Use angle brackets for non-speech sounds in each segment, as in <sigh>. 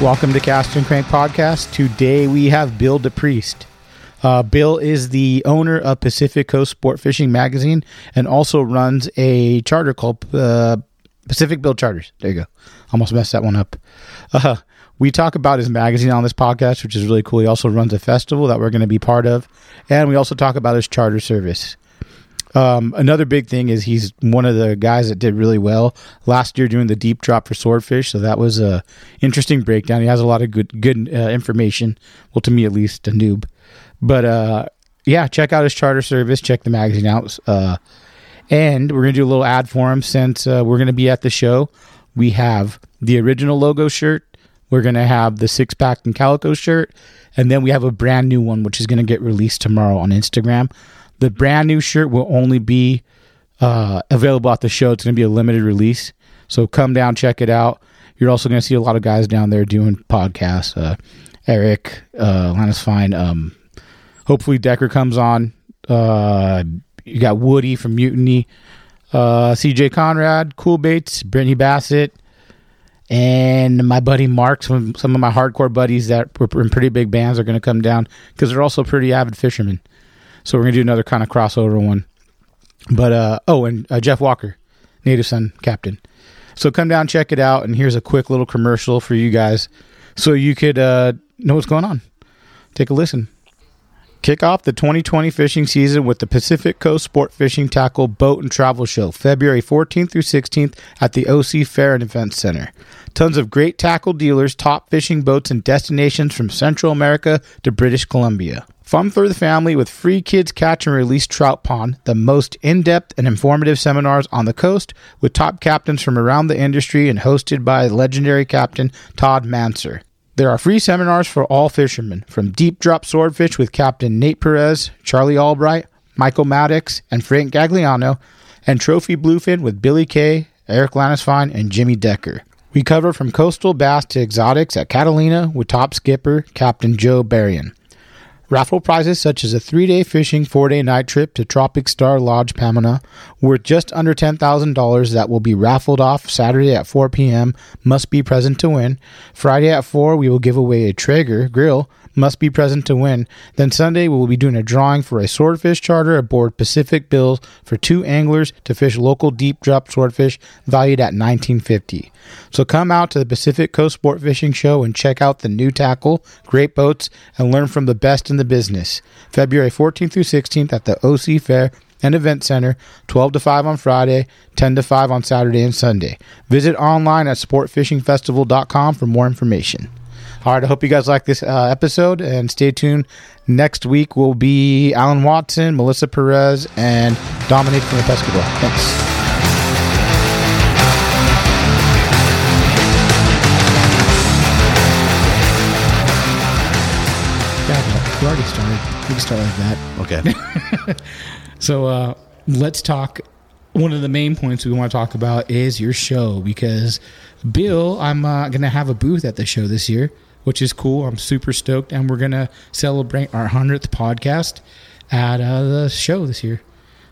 Welcome to Cast and Crank Podcast. Today we have Bill DePriest. Uh, Bill is the owner of Pacific Coast Sport Fishing Magazine and also runs a charter called uh, Pacific Bill Charters. There you go. Almost messed that one up. Uh, we talk about his magazine on this podcast, which is really cool. He also runs a festival that we're going to be part of. And we also talk about his charter service. Um, another big thing is he's one of the guys that did really well last year doing the deep drop for swordfish. So that was a interesting breakdown. He has a lot of good good uh, information. Well, to me at least, a noob. But uh, yeah, check out his charter service. Check the magazine out. Uh, and we're gonna do a little ad for him since uh, we're gonna be at the show. We have the original logo shirt. We're gonna have the six pack and calico shirt, and then we have a brand new one which is gonna get released tomorrow on Instagram. The brand new shirt will only be uh, available at the show. It's going to be a limited release. So come down, check it out. You're also going to see a lot of guys down there doing podcasts. Uh, Eric, uh, Linus Fine. Um, hopefully Decker comes on. Uh, you got Woody from Mutiny, uh, CJ Conrad, Cool Baits, Brittany Bassett, and my buddy Mark. Some some of my hardcore buddies that were in pretty big bands are going to come down because they're also pretty avid fishermen. So we're gonna do another kind of crossover one. But uh oh, and uh, Jeff Walker, Native Son captain. So come down, check it out, and here's a quick little commercial for you guys, so you could uh, know what's going on. Take a listen. Kick off the 2020 fishing season with the Pacific Coast Sport Fishing Tackle Boat and Travel Show, February 14th through 16th at the OC Fair and Event Center. Tons of great tackle dealers, top fishing boats, and destinations from Central America to British Columbia. Fun for the family with free kids catch and release trout pond, the most in depth and informative seminars on the coast with top captains from around the industry and hosted by legendary captain Todd Manser. There are free seminars for all fishermen, from deep drop swordfish with Captain Nate Perez, Charlie Albright, Michael Maddox, and Frank Gagliano, and trophy bluefin with Billy Kay, Eric Lanisfine, and Jimmy Decker. We cover from coastal bass to exotics at Catalina with top skipper Captain Joe Berrien. Raffle prizes such as a three day fishing, four day night trip to Tropic Star Lodge Panama worth just under $10,000 that will be raffled off Saturday at 4 p.m. Must be present to win. Friday at 4, we will give away a Traeger grill. Must be present to win. Then Sunday, we will be doing a drawing for a swordfish charter aboard Pacific Bills for two anglers to fish local deep drop swordfish valued at 1950. So come out to the Pacific Coast Sport Fishing Show and check out the new tackle, great boats, and learn from the best in the business. February 14th through 16th at the OC Fair and Event Center, 12 to 5 on Friday, 10 to 5 on Saturday and Sunday. Visit online at sportfishingfestival.com for more information. All right, I hope you guys like this uh, episode and stay tuned. Next week will be Alan Watson, Melissa Perez, and Dominic from the Pescador. Thanks. We already started. We can start like that. Okay. <laughs> So uh, let's talk. One of the main points we want to talk about is your show because Bill, I'm uh, going to have a booth at the show this year, which is cool. I'm super stoked, and we're going to celebrate our hundredth podcast at uh, the show this year.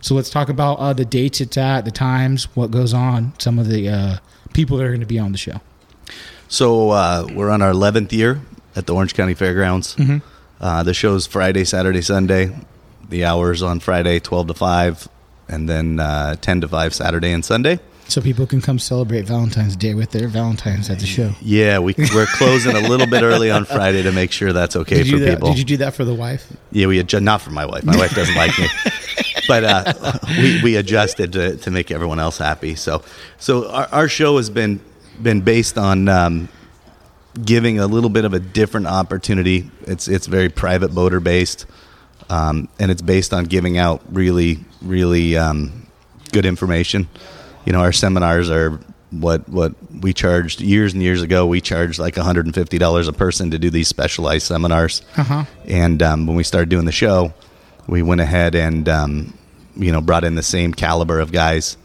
So let's talk about uh, the dates it's at, the times, what goes on, some of the uh, people that are going to be on the show. so uh, we're on our 11th year at the Orange County Fairgrounds. Uh, the show's Friday, Saturday, Sunday. the hours on Friday, twelve to five, and then uh, ten to five Saturday and Sunday. So people can come celebrate Valentine's Day with their Valentines at the show. Yeah, we, we're closing a little bit early on <laughs> Friday to make sure that's okay for that, people. did you do that for the wife? Yeah, we adjust, not for my wife. My wife doesn't like me, <laughs> but uh, we we adjusted to, to make everyone else happy. So so our, our show has been been based on um, giving a little bit of a different opportunity. It's it's very private boater based, um, and it's based on giving out really really um, good information. You know, our seminars are what what we charged years and years ago. We charged like one hundred and fifty dollars a person to do these specialized seminars. Uh-huh. And um, when we started doing the show, we went ahead and um, you know brought in the same caliber of guys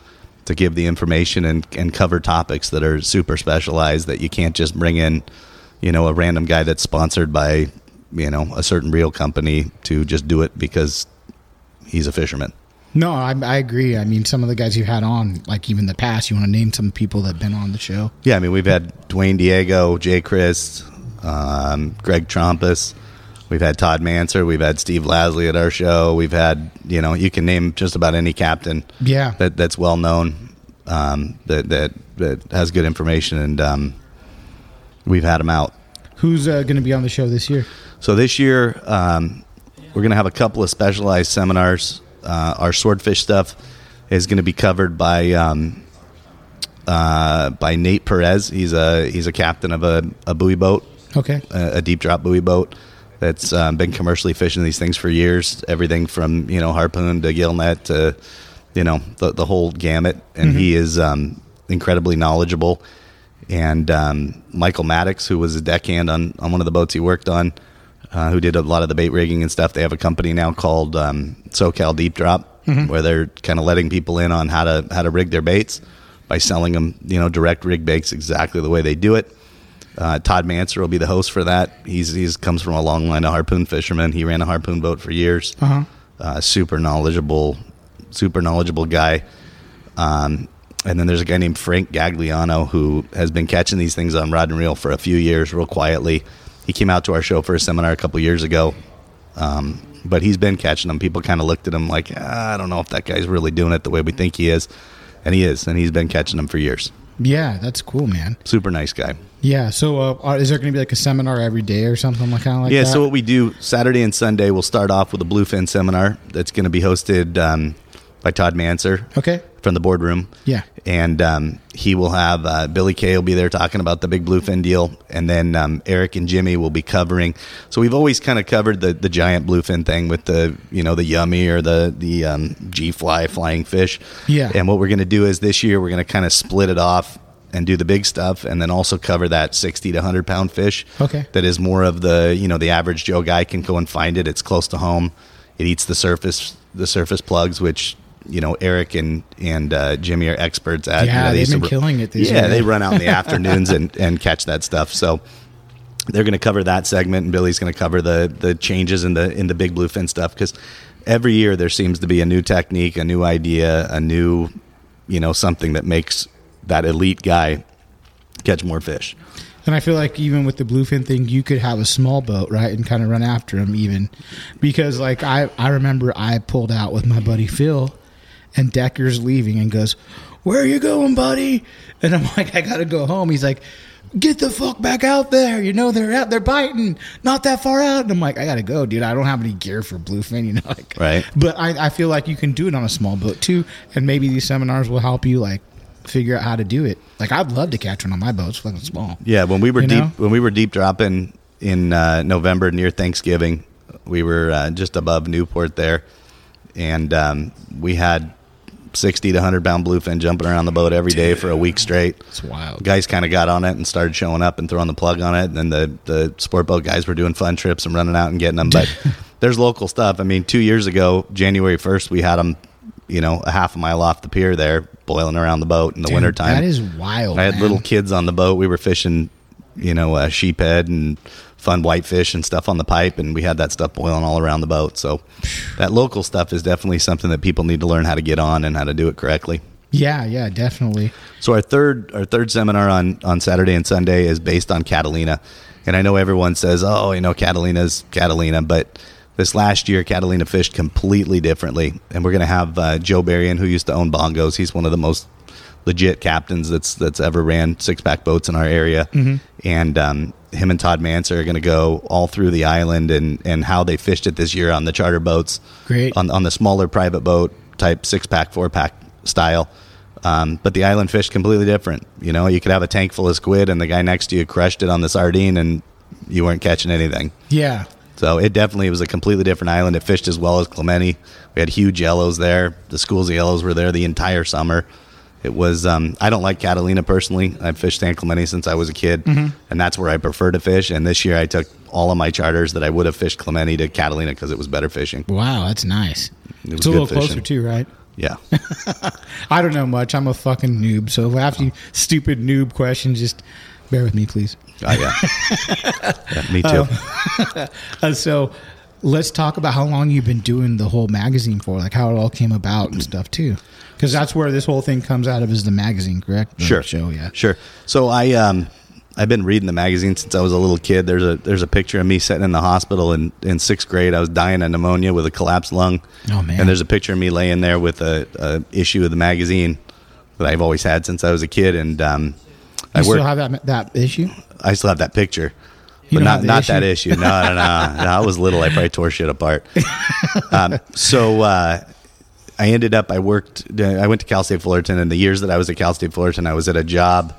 to give the information and, and cover topics that are super specialized that you can't just bring in you know a random guy that's sponsored by you know a certain real company to just do it because he's a fisherman. No, I, I agree. I mean, some of the guys you had on, like even the past, you want to name some people that've been on the show. Yeah, I mean we've had Dwayne Diego, Jay Chris, um, Greg Trompus. We've had Todd Manser. We've had Steve Lasley at our show. We've had you know you can name just about any captain. Yeah. that that's well known. Um, that that that has good information, and um, we've had them out. Who's uh, going to be on the show this year? So this year, um, we're going to have a couple of specialized seminars. Uh, our swordfish stuff is going to be covered by um, uh, by Nate Perez. He's a he's a captain of a, a buoy boat, Okay. a, a deep drop buoy boat that's um, been commercially fishing these things for years. Everything from you know harpoon to gill net to you know the the whole gamut, and he is um, incredibly knowledgeable. And um, Michael Maddox, who was a deckhand on on one of the boats he worked on, uh, who did a lot of the bait rigging and stuff. They have a company now called um, SoCal Deep Drop, where they're kind of letting people in on how to how to rig their baits by selling them, you know, direct rig baits exactly the way they do it. Uh, Todd Manser will be the host for that. He's he's comes from a long line of harpoon fishermen. He ran a harpoon boat for years. Uh-huh. Uh, super knowledgeable, super knowledgeable guy. Um, and then there's a guy named Frank Gagliano who has been catching these things on rod and reel for a few years, real quietly. He came out to our show for a seminar a couple years ago, um, but he's been catching them. People kind of looked at him like, ah, I don't know if that guy's really doing it the way we think he is, and he is, and he's been catching them for years. Yeah, that's cool, man. Super nice guy. Yeah. So, uh, is there going to be like a seminar every day or something like kind of like yeah, that? so what we do Saturday and Sunday, we'll start off with a bluefin seminar that's going to be hosted um, by Todd Manser okay. From the boardroom. Yeah. And um, he will have uh, Billy Kay will be there talking about the big bluefin deal, and then um, Eric and Jimmy will be covering. So we've always kind of covered the, the giant bluefin thing with the you know the yummy or the the um, G fly flying fish. Yeah. And what we're going to do is this year we're going to kind of split it off and do the big stuff, and then also cover that sixty to hundred pound fish. Okay. That is more of the you know the average Joe guy can go and find it. It's close to home. It eats the surface the surface plugs, which you know Eric and and uh, Jimmy are experts at. Yeah, You know, they they've to been killing it yeah, year. they run out in the <laughs> afternoons and and catch that stuff. So they're going to cover that segment, and Billy's going to cover the the changes in the in the big bluefin stuff because every year there seems to be a new technique, a new idea, a new you know something that makes that elite guy catch more fish. And I feel like even with the bluefin thing, you could have a small boat, right, and kind of run after him, even because like I I remember I pulled out with my buddy Phil, and Decker's leaving and goes, "Where are you going, buddy?" And I'm like, "I gotta go home." He's like. Get the fuck back out there! You know they're out, they're biting, not that far out. And I'm like, I gotta go, dude. I don't have any gear for bluefin, <laughs> you know. Like, Right. But I, I feel like you can do it on a small boat too, and maybe these seminars will help you like figure out how to do it. Like I'd love to catch one on my boat. It's fucking small. Yeah, when we were You deep know? when we were deep dropping in uh, November near Thanksgiving, we were uh, just above Newport there, and um, we had sixty to hundred pound bluefin jumping around the boat every day for a week straight. It's wild. Guys kind of got on it and started showing up and throwing the plug on it, and then the the sport boat guys were doing fun trips and running out and getting them. But <laughs> there's local stuff. I mean, two years ago, January first, we had them, you know, a half a mile off the pier there, boiling around the boat in the Dude, wintertime. That is wild. I had man. little kids on the boat. We were fishing, you know, uh, sheephead and fun whitefish and stuff on the pipe, and we had that stuff boiling all around the boat. So that local stuff is definitely something that people need to learn how to get on and how to do it correctly. Yeah, yeah, definitely. So our third our third seminar on on Saturday and Sunday is based on Catalina, and I know everyone says, "Oh, you know, Catalina's Catalina," but This last year, Catalina fished completely differently, and we're going to have uh, Joe Berrien, who used to own Bongos. He's one of the most legit captains that's that's ever ran six pack boats in our area, and um, him and Todd Manser are going to go all through the island and and how they fished it this year on the charter boats, Great. on on the smaller private boat type six pack four pack style. Um, but the island fish completely different. You know, you could have a tank full of squid, and the guy next to you crushed it on the sardine, and you weren't catching anything. Yeah. So it definitely was a completely different island. It fished as well as Clemente. We had huge yellows there. The schools of yellows were there the entire summer. It was. Um, I don't like Catalina personally. I've fished San Clemente since I was a kid, and that's where I prefer to fish. And this year, I took all of my charters that I would have fished Clemente to Catalina because it was better fishing. Wow, that's nice. was It's a good little closer fishing. too, right? Yeah, <laughs> I don't know much. I'm a fucking noob. So if I have to stupid noob questions, just bear with me, please. oh, yeah. <laughs> Yeah, me too. <laughs> Uh, so let's talk about how long you've been doing the whole magazine for, like how it all came about and stuff too. Because that's where this whole thing comes out of is the magazine, correct? The sure Show, yeah. sure so i um i've been reading the magazine since i was a little kid there's a there's a picture of me sitting in the hospital in in sixth grade i was dying of pneumonia with a collapsed lung Oh, man. and there's a picture of me laying there with a, a issue of the magazine that i've always had since i was a kid and um i still have that that issue? i still have that picture You but not not that issue? issue. No, no, no, <laughs> no. I was little. I probably tore shit apart. <laughs> um, so uh, I ended up. I worked. I went to Cal State Fullerton, and the years that I was at Cal State Fullerton, I was at a job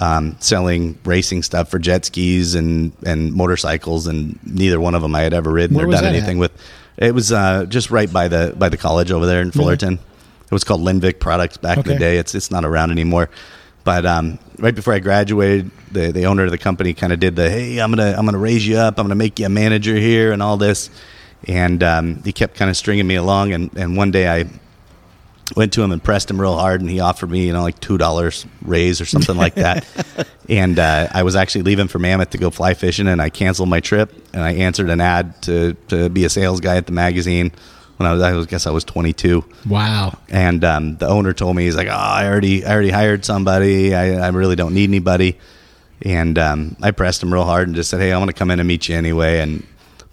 um, selling racing stuff for jet skis and and motorcycles, and neither one of them I had ever ridden Where or done anything at? with. It was uh, just right by the by the college over there in Fullerton. It was called Linvic Products back in the day. It's it's not around anymore. But um, right before I graduated, the, the owner of the company kind of did the hey, I'm gonna I'm gonna raise you up. I'm gonna make you a manager here and all this. And um, he kept kind of stringing me along. And, and one day I went to him and pressed him real hard, and he offered me you know like two dollars raise or something like that. <laughs> and uh, I was actually leaving for Mammoth to go fly fishing, and I canceled my trip. And I answered an ad to to be a sales guy at the magazine when I was I was- guess I was 22 Wow. and um, the owner told me he's like, "Oh, I already, I already hired somebody. I, I really don't need anybody." And um, I pressed him real hard and just said, "Hey, I want to come in and meet you anyway." And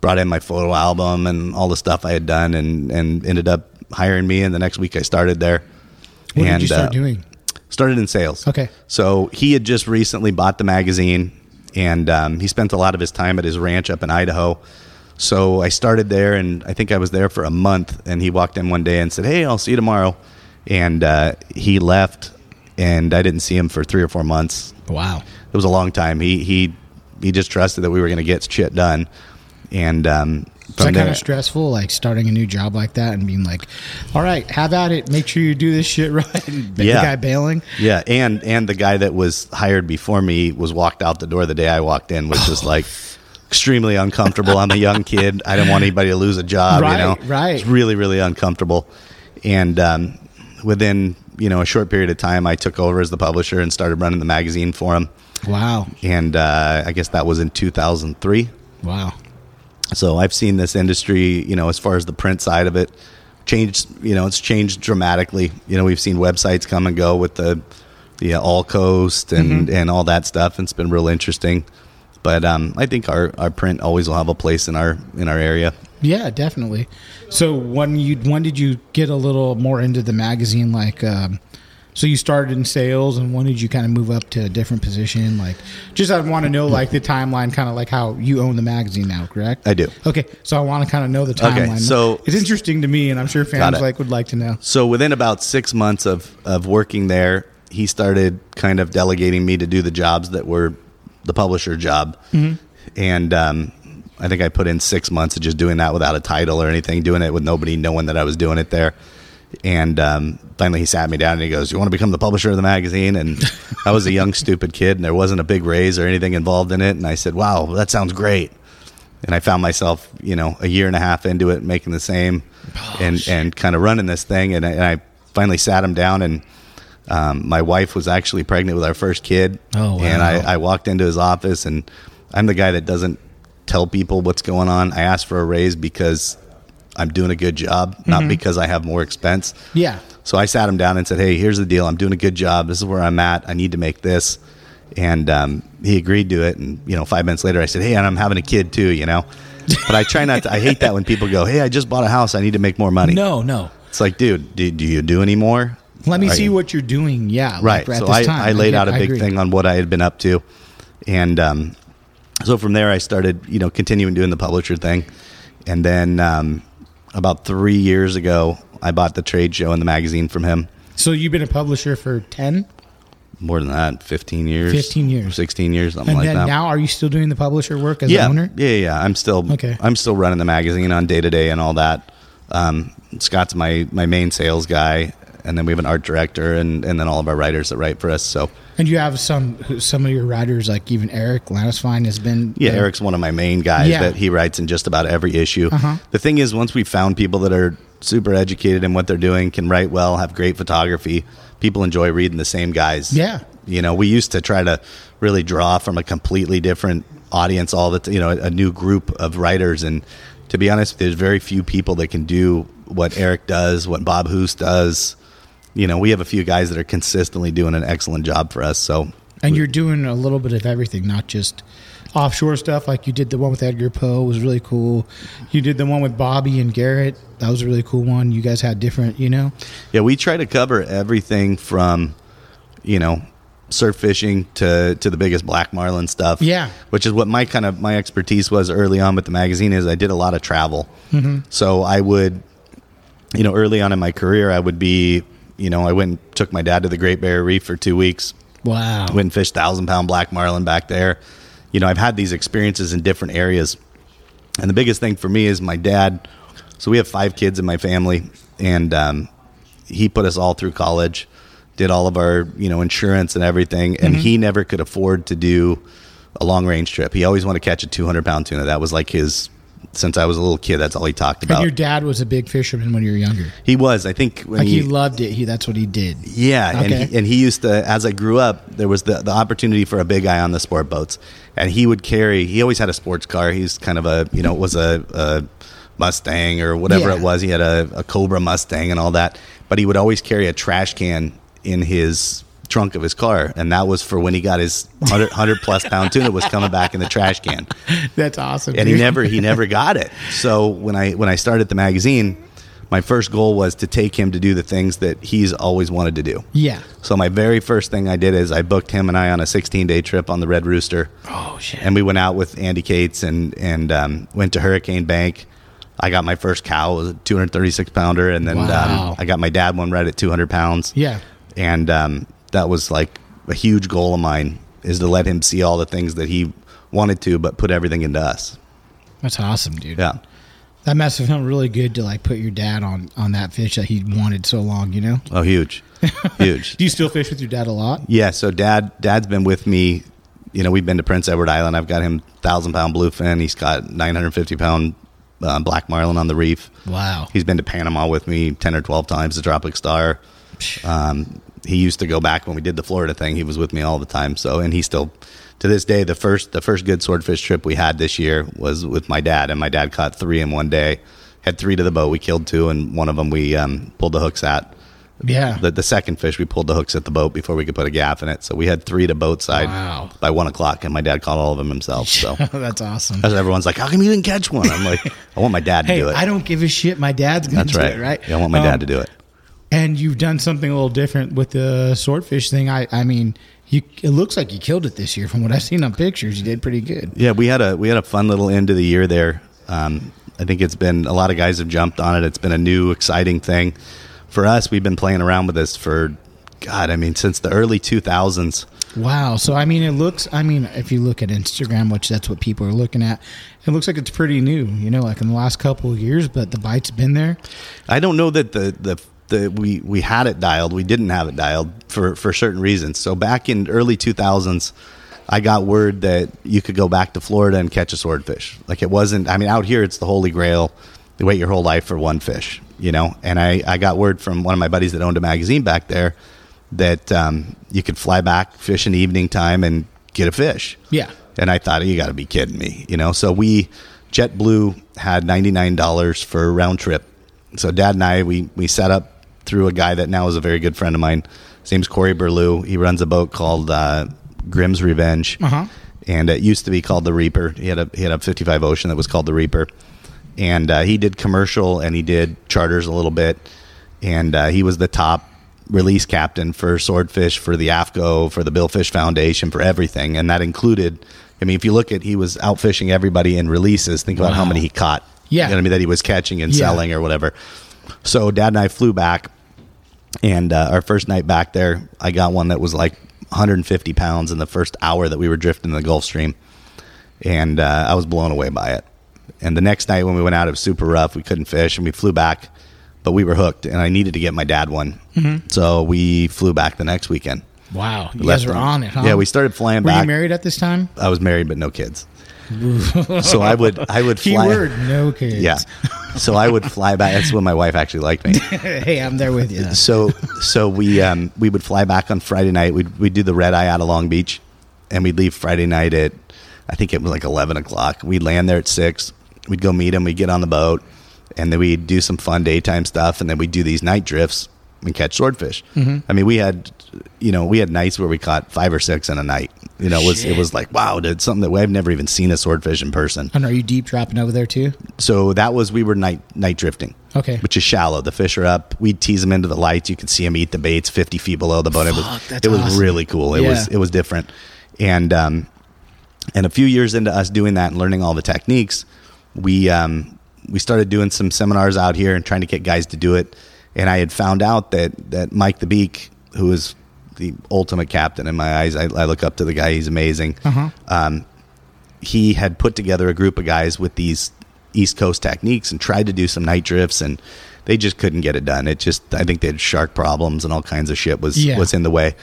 brought in my photo album and all the stuff I had done, and and ended up hiring me. And the next week, I started there. What and, did you start uh, doing? Started in sales. Okay. So he had just recently bought the magazine, and um, he spent a lot of his time at his ranch up in Idaho. So I started there, and I think I was there for a month. And he walked in one day and said, "Hey, I'll see you tomorrow." And uh, he left, and I didn't see him for three or four months. Wow. It was a long time. He he he just trusted that we were going to get shit done, and um, Is that kind of stressful, like starting a new job like that and being like, all right, have at it. Make sure you do this shit <laughs> right. And <laughs> the guy bailing. Yeah, and and the guy that was hired before me was walked out the door the day I walked in, which was <sighs> like extremely uncomfortable. I'm a young kid. I don't want anybody to lose a job. Right, you know, right. It's really really uncomfortable. And um, within you know a short period of time, I took over as the publisher and started running the magazine for him. Wow. And uh, I guess that was in 2003. Wow. So I've seen this industry, you know, as far as the print side of it, changed. You know, it's changed dramatically. You know, we've seen websites come and go with the the uh, All Coast and and all that stuff, and it's been real interesting. But um, I think our, our print always will have a place in our in our area. Yeah, definitely. So when you when did you get a little more into the magazine? Like, um, so you started in sales, and when did you kind of move up to a different position? Like, just I want to know like the timeline, kind of like how you own the magazine now, correct? I do. Okay, so I want to kind of know the timeline. Okay, so- it's interesting to me, and I'm sure fans like would like to know. So within about six months of of working there, he started kind of delegating me to do the jobs that were the publisher job, and um, I think I put in six months of just doing that without a title or anything, doing it with nobody knowing that I was doing it there. And um, finally, he sat me down and he goes, "You want to become the publisher of the magazine?" And <laughs> I was a young, stupid kid, and there wasn't a big raise or anything involved in it. And I said, "Wow, that sounds great." and I found myself, you know, a year and a half into it, making the same, and and kind of running this thing. And I, and I finally sat him down, and um, my wife was actually pregnant with our first kid. Oh, wow. And I, I walked into his office, and I'm the guy that doesn't tell people what's going on. I asked for a raise because I'm doing a good job, not because I have more expense. Yeah, So I sat him down and said, "Hey, here's the deal. I'm doing a good job. This is where I'm at. I need to make this." And um, he agreed to it. And you know, five minutes later, I said, "Hey, and I'm having a kid too." You know, but I try not to. I hate that when people go, "Hey, I just bought a house. I need to make more money." No, no. It's like, dude, do, do you do any more? Let me Are see you- what you're doing. Yeah, right. Like, so I. I laid get- out a big thing on what I had been up to, and um, so from there I started, you know, continuing doing the publisher thing, and then um, about three years ago, I bought the trade show and the magazine from him. So you've been a publisher for ten, More than that, fifteen years, 15 years. sixteen years, something and like then that. now are you still doing the publisher work as yeah, an owner? yeah, yeah. I'm still Okay. I'm still running the magazine on day to day and all that. Um, Scott's my my main sales guy, and then we have an art director and and then all of our writers that write for us. So And you have some some of your writers, like even Eric Lanisfine has been. yeah, there. Eric's one of my main guys Yeah. that he writes in just about every issue. Uh-huh. The thing is, once we found people that are super educated in what they're doing, can write well, have great photography, people enjoy reading the same guys. Yeah. You know, we used to try to really draw from a completely different audience, all the t- you know, a, a new group of writers. And to be honest, there's very few people that can do what Eric does, what Bob Hoos does. You know, we have a few guys that are consistently doing an excellent job for us. So And you're doing a little bit of everything, not just offshore stuff. Like you did the one with Edgar Poe was really cool. You did the one with Bobby and Garrett. That was a really cool one. You guys had different, you know. Yeah, we try to cover everything from, you know, surf fishing to to the biggest black marlin stuff. Yeah. which is what my kind of my expertise was early on with the magazine. Is I did a lot of travel, mm-hmm. so I would, you know, early on in my career, I would be, you know, I went and took my dad to the Great Barrier Reef for two weeks. Wow. Went and fished thousand pound black marlin back there. You know, I've had these experiences in different areas, and the biggest thing for me is my dad. So we have five kids in my family, and um, he put us all through college, did all of our you know insurance and everything, and he never could afford to do a long range trip. He always wanted to catch a 200 pound tuna. That was like his since I was a little kid. That's all he talked and about. your dad was a big fisherman when you were younger. he was, I think, when Like he, he, loved it. He that's what he did. yeah, and he, and he used to. As I grew up, there was the the opportunity for a big guy on the sport boats, and he would carry. He always had a sports car. He's kind of a you know it was a, a Mustang or whatever Yeah. it was. He had a, a Cobra Mustang and all that, but he would always carry a trash can in his trunk of his car, and that was for when he got his 100, 100 plus pound tuna was coming back in the trash can <laughs> That's awesome. and he never he <laughs> never got it. So when I when I started the magazine, my first goal was to take him to do the things that he's always wanted to do. Yeah. So my very first thing I did is I booked him and I on a 16 day trip on the Red Rooster, Oh shit. and we went out with Andy Cates and and um, went to Hurricane Bank. I got my first cow, it was a 236 pounder, and then Wow. um, I got my dad one right at 200 pounds. Yeah. and um, that was like a huge goal of mine is to let him see all the things that he wanted to, but put everything into us. That's awesome, dude. Yeah. That must have felt really good to like put your dad on on that fish that he wanted so long. You know. Oh, huge, <laughs> huge. Do you still fish with your dad a lot? Yeah. So dad, dad's been with me. You know, we've been to Prince Edward Island. I've got him thousand pound bluefin. He's got nine hundred fifty pound uh, black marlin on the reef. Wow. He's been to Panama with me ten or twelve times. The Tropic Star. Um, he used to go back when we did the Florida thing. He was with me all the time. So, and he still, to this day, the first the first good swordfish trip we had this year was with my dad, and my dad caught three in one day. Had three to the boat. We killed two, and one of them we um, pulled the hooks at. Yeah. The, the second fish, we pulled the hooks at the boat before we could put a gaff in it. So we had three to boat side Wow. by one o'clock, and my dad caught all of them himself. <laughs> So That's awesome. as everyone's like, "How come you didn't catch one?" I'm like, "I want my dad to Hey, do it." I don't give a shit. My dad's gonna That's do right. it, right? Yeah, I want my Um, dad to do it. And you've done something a little different with the swordfish thing. I, I mean, you. It looks like you killed it this year. From what I've seen on pictures, you did pretty good. Yeah, we had a we had a fun little end of the year there. Um, I think it's been a lot of guys have jumped on it. It's been a new exciting thing for us. We've been playing around with this for God, I mean, since the early 2000s. Wow. So I mean, it looks. I mean, if you look at Instagram, which that's what people are looking at, it looks like it's pretty new. You know, like in the last couple of years, but the bite's been there. I don't know that the the the we we had it dialed. We didn't have it dialed for for certain reasons. So back in early 2000s, I got word that you could go back to Florida and catch a swordfish. Like it wasn't. I mean, out here it's the holy grail. You wait your whole life for one fish, you know. And I I got word from one of my buddies that owned a magazine back there that um, you could fly back, fish in the evening time, and get a fish. Yeah. And I thought, you got to be kidding me, you know. So we, JetBlue had ninety nine dollars for a round trip. So Dad and I, we we set up through a guy that now is a very good friend of mine. His name's Corey Berlew. He runs a boat called uh, Grimm's Revenge, Uh-huh. and it used to be called the Reaper. He had a he had a 55 Ocean that was called the Reaper, and uh, he did commercial and he did charters a little bit, and uh, he was the top release captain for Swordfish, for the AFCO, for the Billfish Foundation, for everything, and that included. I mean, if you look at, he was out fishing everybody in releases. Think about how many he caught. Yeah. you know I mean that he was catching and Yeah. selling or whatever. So Dad and I flew back, and uh, our first night back there, I got one that was like 150 pounds in the first hour that we were drifting in the Gulf Stream, and uh, I was blown away by it. And the next night when we went out, it was super rough. We couldn't fish, and we flew back, but we were hooked, and I needed to get my dad one. So we flew back the next weekend. Wow, you Left guys were him. on it, huh? Yeah, we started flying back. Were back. you married at this time? I was married, but no kids. So I would I would <laughs> fly. Keyword: no kids. Yeah. So I would fly back. That's when my wife actually liked me. <laughs> hey, I'm there with you. So so we um we would fly back on Friday night. We'd we'd do the red eye out of Long Beach, and we'd leave Friday night at I think it was like eleven o'clock. We'd land there at six. We'd go meet him. We'd get on the boat, and then we'd do some fun daytime stuff, and then we'd do these night drifts and catch swordfish. I mean, we had you know we had nights where we caught five or six in a night. You know, it was it was like wow, dude, something that I've never even seen a swordfish in person. And are you deep dropping over there too? So that was we were night night drifting. Okay. Which is shallow. The fish are up. We'd tease them into the lights. You could see them eat the baits fifty feet below the boat. it was that's it was awesome. really cool. It was it was different. And um and a few years into us doing that and learning all the techniques, we um we started doing some seminars out here and trying to get guys to do it. And I had found out that that Mike the Beak, who is the ultimate captain in my eyes, I, I look up to the guy. He's amazing um, he had put together a group of guys with these East Coast techniques and tried to do some night drifts, and they just couldn't get it done. It just, I think they had shark problems and all kinds of shit was Yeah. was in the way.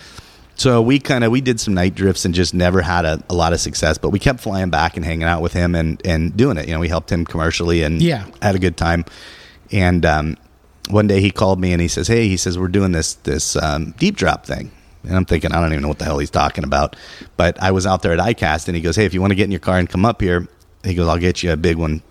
So we kind of we did some night drifts and just never had a, a lot of success. But we kept flying back and hanging out with him and and doing it. You know, we helped him commercially and Yeah. had a good time. And um, one day he called me and he says, "Hey," he says, "We're doing this this um, deep drop thing." And I'm thinking, I don't even know what the hell he's talking about. But I was out there at ICAST and he goes, Hey, if you want to get in your car and come up here, he goes, I'll get you a big one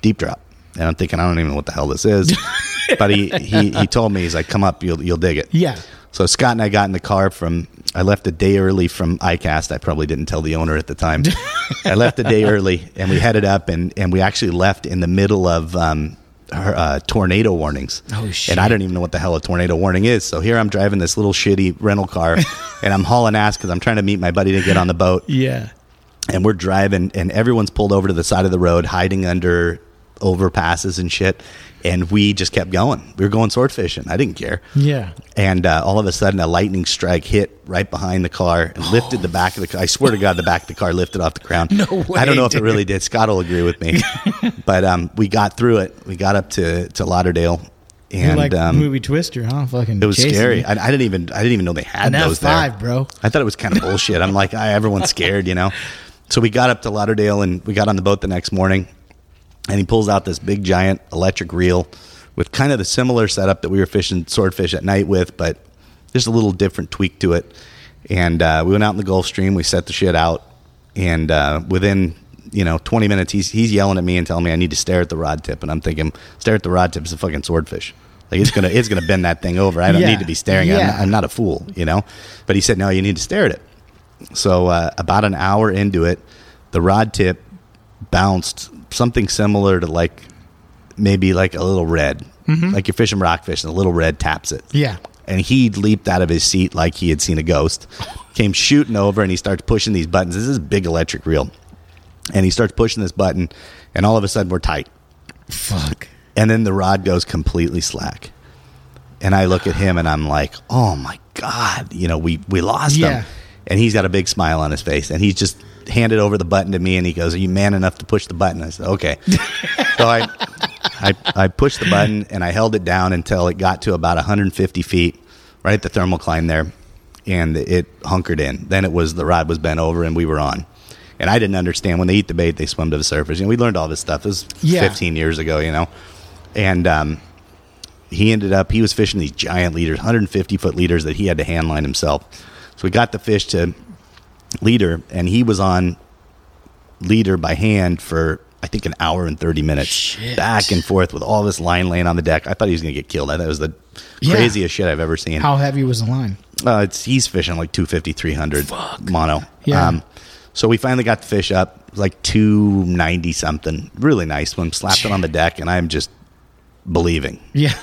deep drop. And I'm thinking, I don't even know what the hell this is. <laughs> but he, he, he told me, he's like, come up, you'll, you'll dig it. Yeah. So Scott and I got in the car from. I left a day early from ICAST. I probably didn't tell the owner at the time. <laughs> I left a day early, and we headed up, and and we actually left in the middle of um, her, uh, tornado warnings. Oh, shit. And I don't even know what the hell a tornado warning is. So here I'm driving this little shitty rental car, <laughs> and I'm hauling ass because I'm trying to meet my buddy to get on the boat Yeah. and we're driving and everyone's pulled over to the side of the road hiding under overpasses and shit and we just kept going we were going sword fishing i didn't care Yeah. and uh, all of a sudden a lightning strike hit right behind the car and <gasps> lifted the back of the car i swear to god the back of the car lifted off the ground No way. i don't know if it really did scott will agree with me <laughs> but um, we got through it we got up to, to lauderdale You're and like um, movie Twister, huh? Fucking. it was scary. I, I didn't even i didn't even know they had An those there F5, bro. I thought it was kind of bullshit. I'm like, I, everyone's scared, you know. <laughs> So we got up to Lauderdale and we got on the boat the next morning, and he pulls out this big giant electric reel with kind of the similar setup that we were fishing swordfish at night with, but just a little different tweak to it. And uh, we went out in the Gulf Stream. We set the shit out, and uh, within you know 20 minutes, he's he's yelling at me and telling me I need to stare at the rod tip, and I'm thinking, stare at the rod tip is a fucking swordfish. Like it's gonna it's gonna bend that thing over. I don't Yeah. need to be staring at it. Yeah. I'm, I'm not a fool, you know. But he said, no, you need to stare at it. So uh, about an hour into it, the rod tip bounced something similar to like maybe like a little red, mm-hmm. like you're fishing rockfish and a little red taps it. Yeah. And he leaped out of his seat like he had seen a ghost, came shooting over, and he starts pushing these buttons. This is a big electric reel, and he starts pushing this button, and all of a sudden we're tight Fuck. and then the rod goes completely slack. And I look at him and I'm like, "Oh my god, you know, we we lost Yeah. him." And he's got a big smile on his face and he's just handed over the button to me and he goes, "Are you man enough to push the button?" I said, "Okay." <laughs> so I I I pushed the button and I held it down until it got to about 150 feet, right at the thermal climb there, and it hunkered in. Then it was the rod was bent over and we were on. And I didn't understand when they eat the bait, they swim to the surface. You know, we learned all this stuff. It was Yeah. 15 years ago, you know. And um, he ended up he was fishing these giant leaders, 150 foot leaders that he had to hand line himself. So we got the fish to leader, and he was on leader by hand for I think an hour and 30 minutes, Shit. back and forth with all this line laying on the deck. I thought he was going to get killed. I thought it was the Yeah. craziest shit I've ever seen. How heavy was the line? Uh, it's he's fishing like 250, 300 mono. Yeah. Um, So we finally got the fish up, like two ninety something, really nice one. Slapped it on the deck, and I'm just believing. Yeah.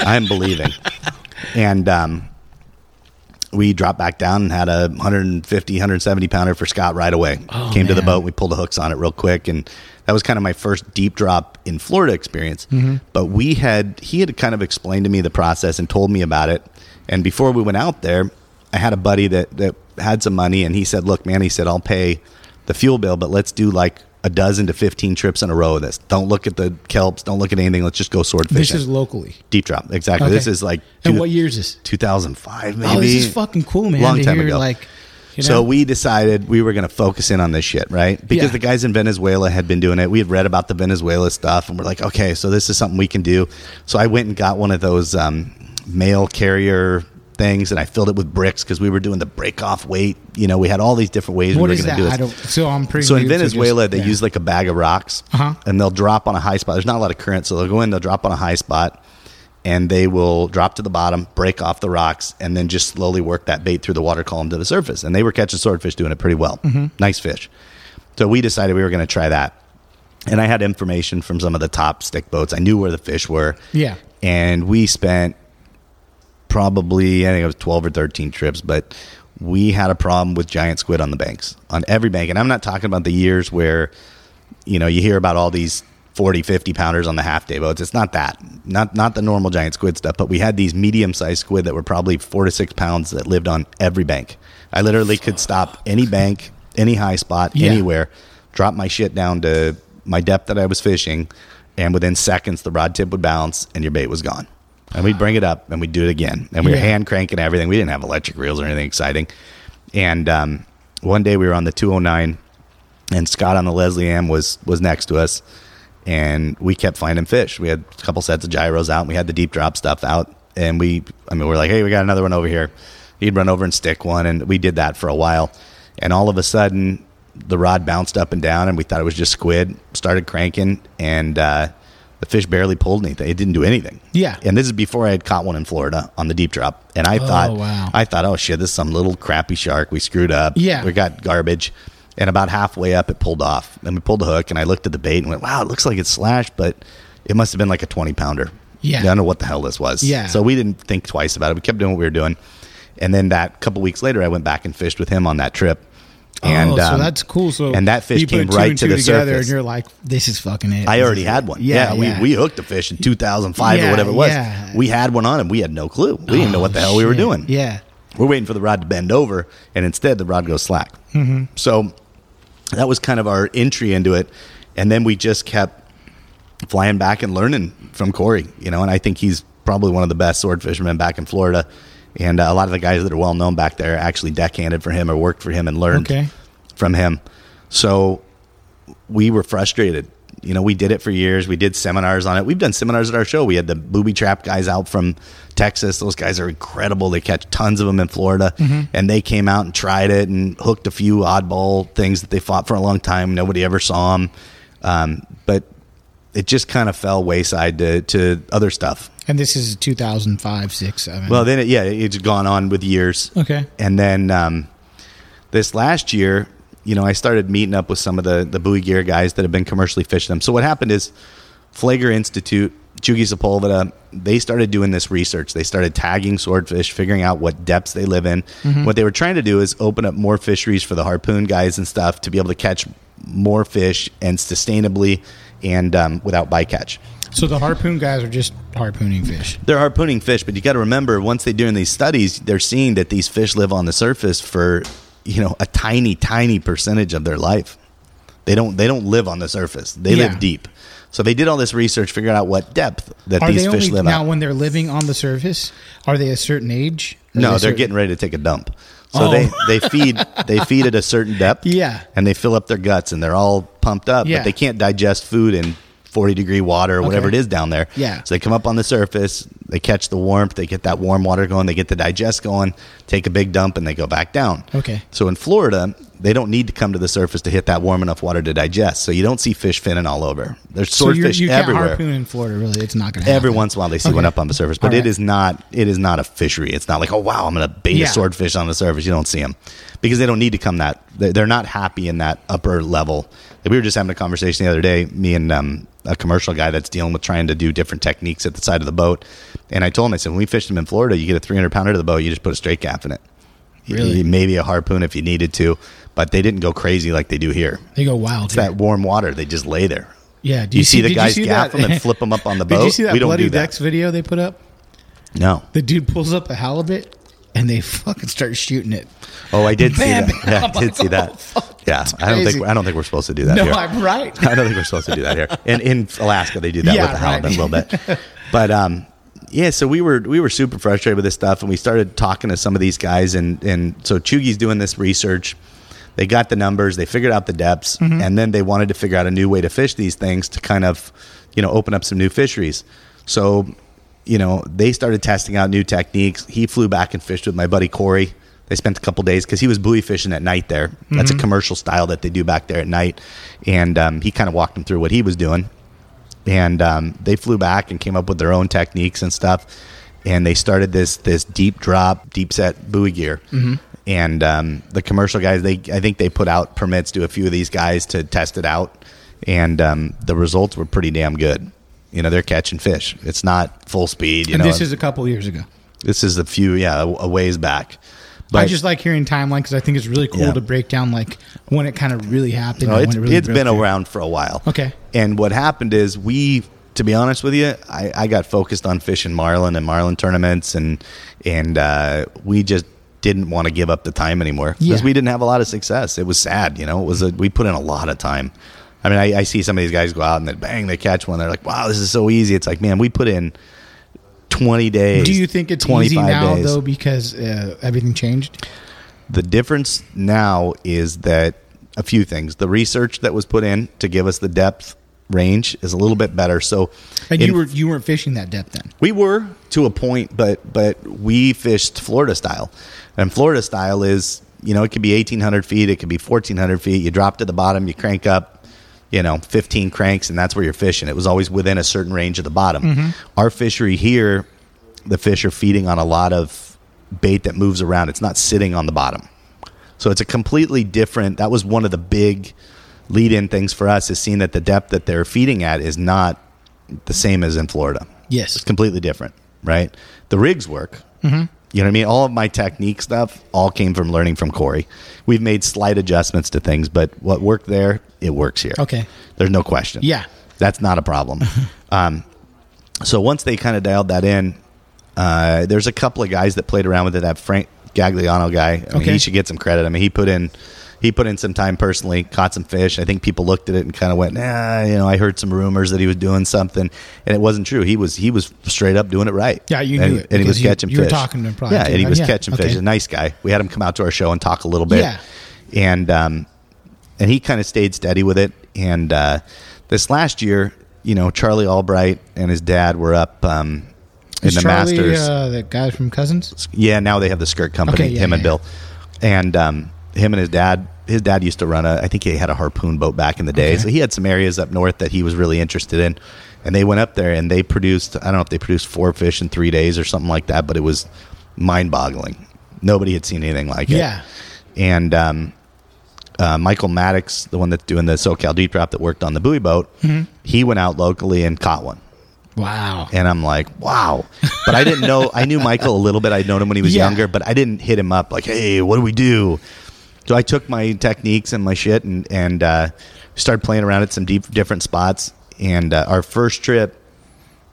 I'm believing. <laughs> And um, we dropped back down and had a 150, 170 pounder for Scott right away. Oh, Came to the boat, we pulled the hooks on it real quick, and that was kind of my first deep drop in Florida experience. Mm-hmm. But we had he had kind of explained to me the process and told me about it. And before we went out there, I had a buddy that that had some money, and he said, "Look, man," he said, "I'll pay the fuel bill, but let's do like." A dozen to fifteen trips in a row of this. Don't look at the kelps. Don't look at anything. Let's just go sword this is locally. Deep drop, exactly. Okay. This is like And what year is this? 2005, maybe. Oh, this is fucking cool, man. Long time hear, ago. Like, you know? so we decided we were going to focus in on this shit, right? Because Yeah. the guys in Venezuela had been doing it. We had read about the Venezuela stuff, and we're like, okay, so this is something we can do. So I went and got one of those um, mail carrier things, and I filled it with bricks because we were doing the break off weight. You know, we had all these different ways What we were going to do I don't. So I'm pretty. So in Venezuela, just- they yeah. use like a bag of rocks, Uh-huh. and they'll drop on a high spot. There's not a lot of current, so they'll go in, they'll drop on a high spot, and they will drop to the bottom, break off the rocks, and then just slowly work that bait through the water column to the surface. And they were catching swordfish doing it pretty well. Mm-hmm. Nice fish. So we decided we were going to try that. And I had information from some of the top stick boats. I knew where the fish were. Yeah. And we spent probably I think it was twelve or thirteen trips, but we had a problem with giant squid on the banks on every bank, and I'm not talking about the years where you know you hear about all these 40 50 pounders on the half day boats. It's not that not not the normal giant squid stuff but we had these medium sized squid that were probably four to six pounds that lived on every bank. I literally could stop any bank any high spot Yeah. anywhere drop my shit down to my depth that i was fishing and within seconds the rod tip would bounce and your bait was gone and we'd bring it up and we'd do it again and we were hand cranking everything we didn't have electric reels or anything exciting and um, one day we were on the 209 and Scott on the Leslie Am was was next to us, and we kept finding fish. We had a couple sets of gyros out, and we had the deep drop stuff out, and we, I mean, we're like, hey, we got another one over here. He'd run over and stick one, and we did that for a while, and all of a sudden, the rod bounced up and down, and we thought it was just squid. Started cranking, and uh, the fish barely pulled anything. It didn't do anything. Yeah. and this is before I had caught one in Florida on the deep drop, and I oh, thought, wow. I thought, oh shit, this is some little crappy shark. We screwed up. Yeah. we got garbage. And about halfway up, it pulled off. And we pulled the hook, and I looked at the bait and went, wow, it looks like it's slashed, but it must have been like a 20 pounder. Yeah. I don't know what the hell this was. Yeah. So we didn't think twice about it. We kept doing what we were doing. And then that couple weeks later, I went back and fished with him on that trip. And oh, so um, that's cool. So and that fish came right to the together, surface. and you're like, "This is fucking it." I This already had one. Yeah, Yeah, yeah. We, we hooked a fish in 2005 Yeah, or whatever it was. yeah. We had one on him. We had no clue. We didn't know what the hell we were doing. Yeah. We're waiting for the rod to bend over, and instead the rod goes slack. Mm-hmm. So that was kind of our entry into it, and then we just kept flying back and learning from Corey. You know, and I think he's probably one of the best sword fishermen back in Florida. And uh, a lot of the guys that are well known back there actually deckhanded for him or worked for him and learned Okay. from him. So we were frustrated. You know, we did it for years. We did seminars on it. We've done seminars at our show. We had the booby trap guys out from Texas. Those guys are incredible. They catch tons of them in Florida. And they came out and tried it and hooked a few oddball things that they fought for a long time. Nobody ever saw them. Um, but it just kind of fell wayside to, to other stuff. And this is 2005, six, seven. Well, then, it, yeah, it's gone on with years. Okay. And then um, this last year, you know, I started meeting up with some of the, the buoy gear guys that have been commercially fishing them. So what happened is Pfleger Institute, Chugey Sepulveda, they started doing this research. They started tagging swordfish, figuring out what depths they live in. What they were trying to do is open up more fisheries for the harpoon guys and stuff to be able to catch more fish and sustainably and um, without bycatch. So the harpoon guys are just harpooning fish. They're harpooning fish, but you got to remember once they're doing these studies, they're seeing that these fish live on the surface for you know a tiny, tiny percentage of their life. They don't they don't live on the surface. They Yeah. live deep. So they did all this research, figured out what depth that Are these they fish only live now at. when they're living on the surface? Are they a certain age? No, they they're certain- getting ready to take a dump. So Oh. they they feed they <laughs> feed at a certain depth. Yeah. and they fill up their guts, and they're all pumped up. Yeah. But they can't digest food in forty degree water or whatever Okay. it is down there. Yeah. So they come up on the surface, they catch the warmth, they get that warm water going, they get the digest going, take a big dump, and they go back down. Okay. So in Florida, They don't need to come to the surface to hit that warm enough water to digest. So you don't see fish finning all over. There's So swordfish you can't everywhere. harpoon in Florida. Really, it's not going to. Happen. Every once in a while they see one up on the surface, but All it right. is not it is not a fishery. It's not like oh wow I'm going to bait Yeah. a swordfish on the surface. You don't see them because they don't need to come that they- they're not happy in that upper level. We were just having a conversation the other day, me and um, a commercial guy that's dealing with trying to do different techniques at the side of the boat, and I told him I said when we fished them in Florida, you get a 300 pounder to the boat, you just put a straight gaff in it, Really? maybe a harpoon if you needed to, but they didn't go crazy like they do here. They go wild. It's here. that warm water; they just lay there. Yeah. Do You, see, the guys see gaff that- them and <laughs> flip them up on the boat? Did you see that we don't bloody do that. decks video they put up? No. The dude pulls up a halibut and they fucking start shooting it. Oh, I did see that. bam. Yeah, I did like, see <laughs> oh, that. fuck, Yeah, I don't think I don't think we're supposed to do that No, here. I'm right. <laughs> I don't think we're supposed to do that here. And in Alaska, they do that Yeah, with the halibut a little bit. <laughs> But um, yeah, so we were we were super frustrated with this stuff, and we started talking to some of these guys, and and so Chugey's doing this research. They got the numbers, they figured out the depths, Mm-hmm. and then they wanted to figure out a new way to fish these things to kind of, you know, open up some new fisheries. So, you know, they started testing out new techniques. He flew back and fished with my buddy Corey. They spent a couple days because he was buoy fishing at night there. That's a commercial style that they do back there at night, and um, he kind of walked them through what he was doing. And um, they flew back and came up with their own techniques and stuff. And they started this this deep drop deep set buoy gear. And um, the commercial guys they i think they put out permits to a few of these guys to test it out. And um, the results were pretty damn good you know they're catching fish it's not full speed you and know this is a couple years ago. this is a few yeah a, ways back I just like hearing timeline because I think it's really cool Yeah. to break down like when it kind of really happened. No, and it's, when it really it's broke been through. around for a while. Okay. And what happened is we, to be honest with you, I, I got focused on fishing marlin and marlin tournaments, and and uh, we just didn't want to give up the time anymore because Yeah. we didn't have a lot of success. It was sad, you know. It was a, we put in a lot of time. I mean, I, I see some of these guys go out and then bang, they catch one. They're like, "Wow, this is so easy." It's like, man, we put in twenty days. Do you think it's 25 easy now days. though because uh, everything changed? The difference now is that a few things. The research that was put in to give us the depth range is a little bit better. So, And in- you were you weren't fishing that depth then. we were to a point, but but we fished Florida style, and Florida style is you know it could be eighteen hundred feet, it could be fourteen hundred feet. You drop to the bottom, you crank up, you know, fifteen cranks, and that's where you're fishing. It was always within a certain range of the bottom. Our fishery here, the fish are feeding on a lot of bait that moves around. It's not sitting on the bottom. So it's a completely different. That was one of the big lead-in things for us is seeing that the depth that they're feeding at is not the same as in Florida. Yes. It's completely different, right? The rigs work. Mm-hmm. You know what I mean? All of my technique stuff all came from learning from Corey. We've made slight adjustments to things, but what worked there, it works here. Okay. There's no question. Yeah. That's not a problem. <laughs> um, so once they kind of dialed that in, uh, there's a couple of guys that played around with it. That Frank Gagliano guy, I mean, Okay. he should get some credit. I mean, he put in he put in some time personally, caught some fish. I think people looked at it and kind of went, "Nah," you know. I heard some rumors that he was doing something, and it wasn't true. He was he was straight up doing it right. Yeah, you and, knew it and he was you- catching you were fish. talking to him probably yeah, and he was yeah, catching fish. A nice guy. We had him come out to our show and talk a little bit. Yeah. and um, and he kind of stayed steady with it. And uh, this last year, you know, Charlie Albright and his dad were up um, in Is the Charlie, Masters. uh, the guy from Cousins. yeah, now they have the skirt company, Okay, yeah, him yeah, and Bill, and um, him and his dad. His dad used to run a. I think he had a harpoon boat back in the day, Okay. so he had some areas up north that he was really interested in. And they went up there and they produced. I don't know if they produced four fish in three days or something like that, but it was mind-boggling. Nobody had seen anything like it. Yeah. And um, uh, Michael Maddox, the one that's doing the SoCal Deep Drop that worked on the buoy boat, Mm-hmm. he went out locally and caught one. Wow. And I'm like, wow. But I didn't know. I knew Michael a little bit. I'd known him when he was Yeah. younger, but I didn't hit him up like, hey, what do we do? So I took my techniques and my shit and and uh, started playing around at some deep different spots. And uh, our first trip,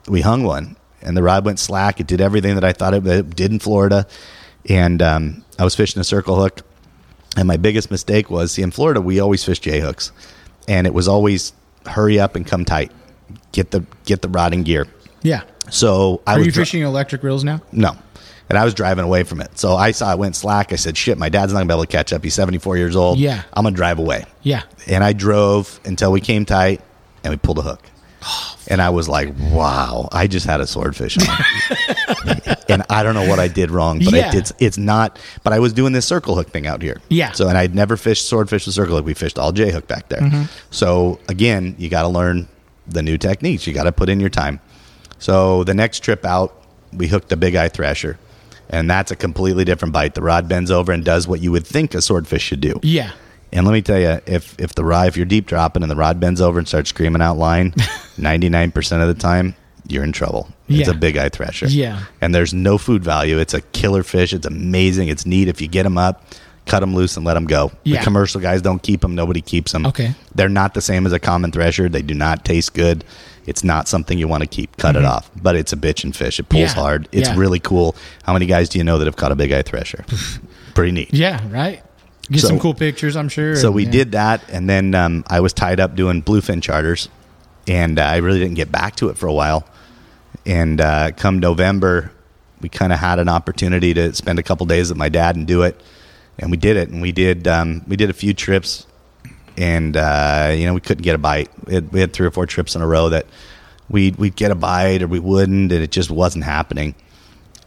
we hung one, and the rod went slack. It did everything that I thought it, it did in Florida. And um, I was fishing a circle hook, and my biggest mistake was, see, in Florida we always fish J hooks, and it was always hurry up and come tight, get the get the rod in gear. Yeah. So I Are was you dri- fishing electric reels now? no. And I was driving away from it. So I saw it went slack. I said, shit, my dad's not to be able to catch up. He's 74 years old. Yeah. I'm to drive away. Yeah. And I drove until we came tight and we pulled a hook. <sighs> and I was like, "Wow, I just had a swordfish on." <laughs> and I don't know what I did wrong, but Yeah. I, it's it's not. But I was doing this circle hook thing out here. Yeah. So and I'd never fished swordfish with circle hook. We fished all J hook back there. Mm-hmm. So again, you got to learn the new techniques. You got to put in your time. So the next trip out, we hooked a big eye thresher, and that's a completely different bite. The rod bends over and does what you would think a swordfish should do. Yeah. And let me tell you, if if the rod, if you're deep dropping and the rod bends over and starts screaming out line, <laughs> ninety nine percent of the time you're in trouble. It's Yeah. a big eye thresher. Yeah. And there's no food value. It's a killer fish. It's amazing. It's neat. If you get them up, cut them loose and let them go. Yeah. The commercial guys don't keep them. Nobody keeps them. Okay. They're not the same as a common thresher. They do not taste good. It's not something you want to keep. Cut it off. But it's a bitch and fish. It pulls Mm-hmm. Yeah. hard. It's Yeah. really cool. How many guys do you know that have caught a big eye thresher? Pretty neat. Yeah. Right. Get So- some cool pictures, I'm sure. So we yeah. did that, and then um, I was tied up doing bluefin charters, and uh, I really didn't get back to it for a while. And uh, come November, we kind of had an opportunity to spend a couple days with my dad and do it, and we did it. And we did um, we did a few trips, and uh, you know we couldn't get a bite. We had, we had three or four trips in a row that we'd we'd get a bite or we wouldn't, and it just wasn't happening.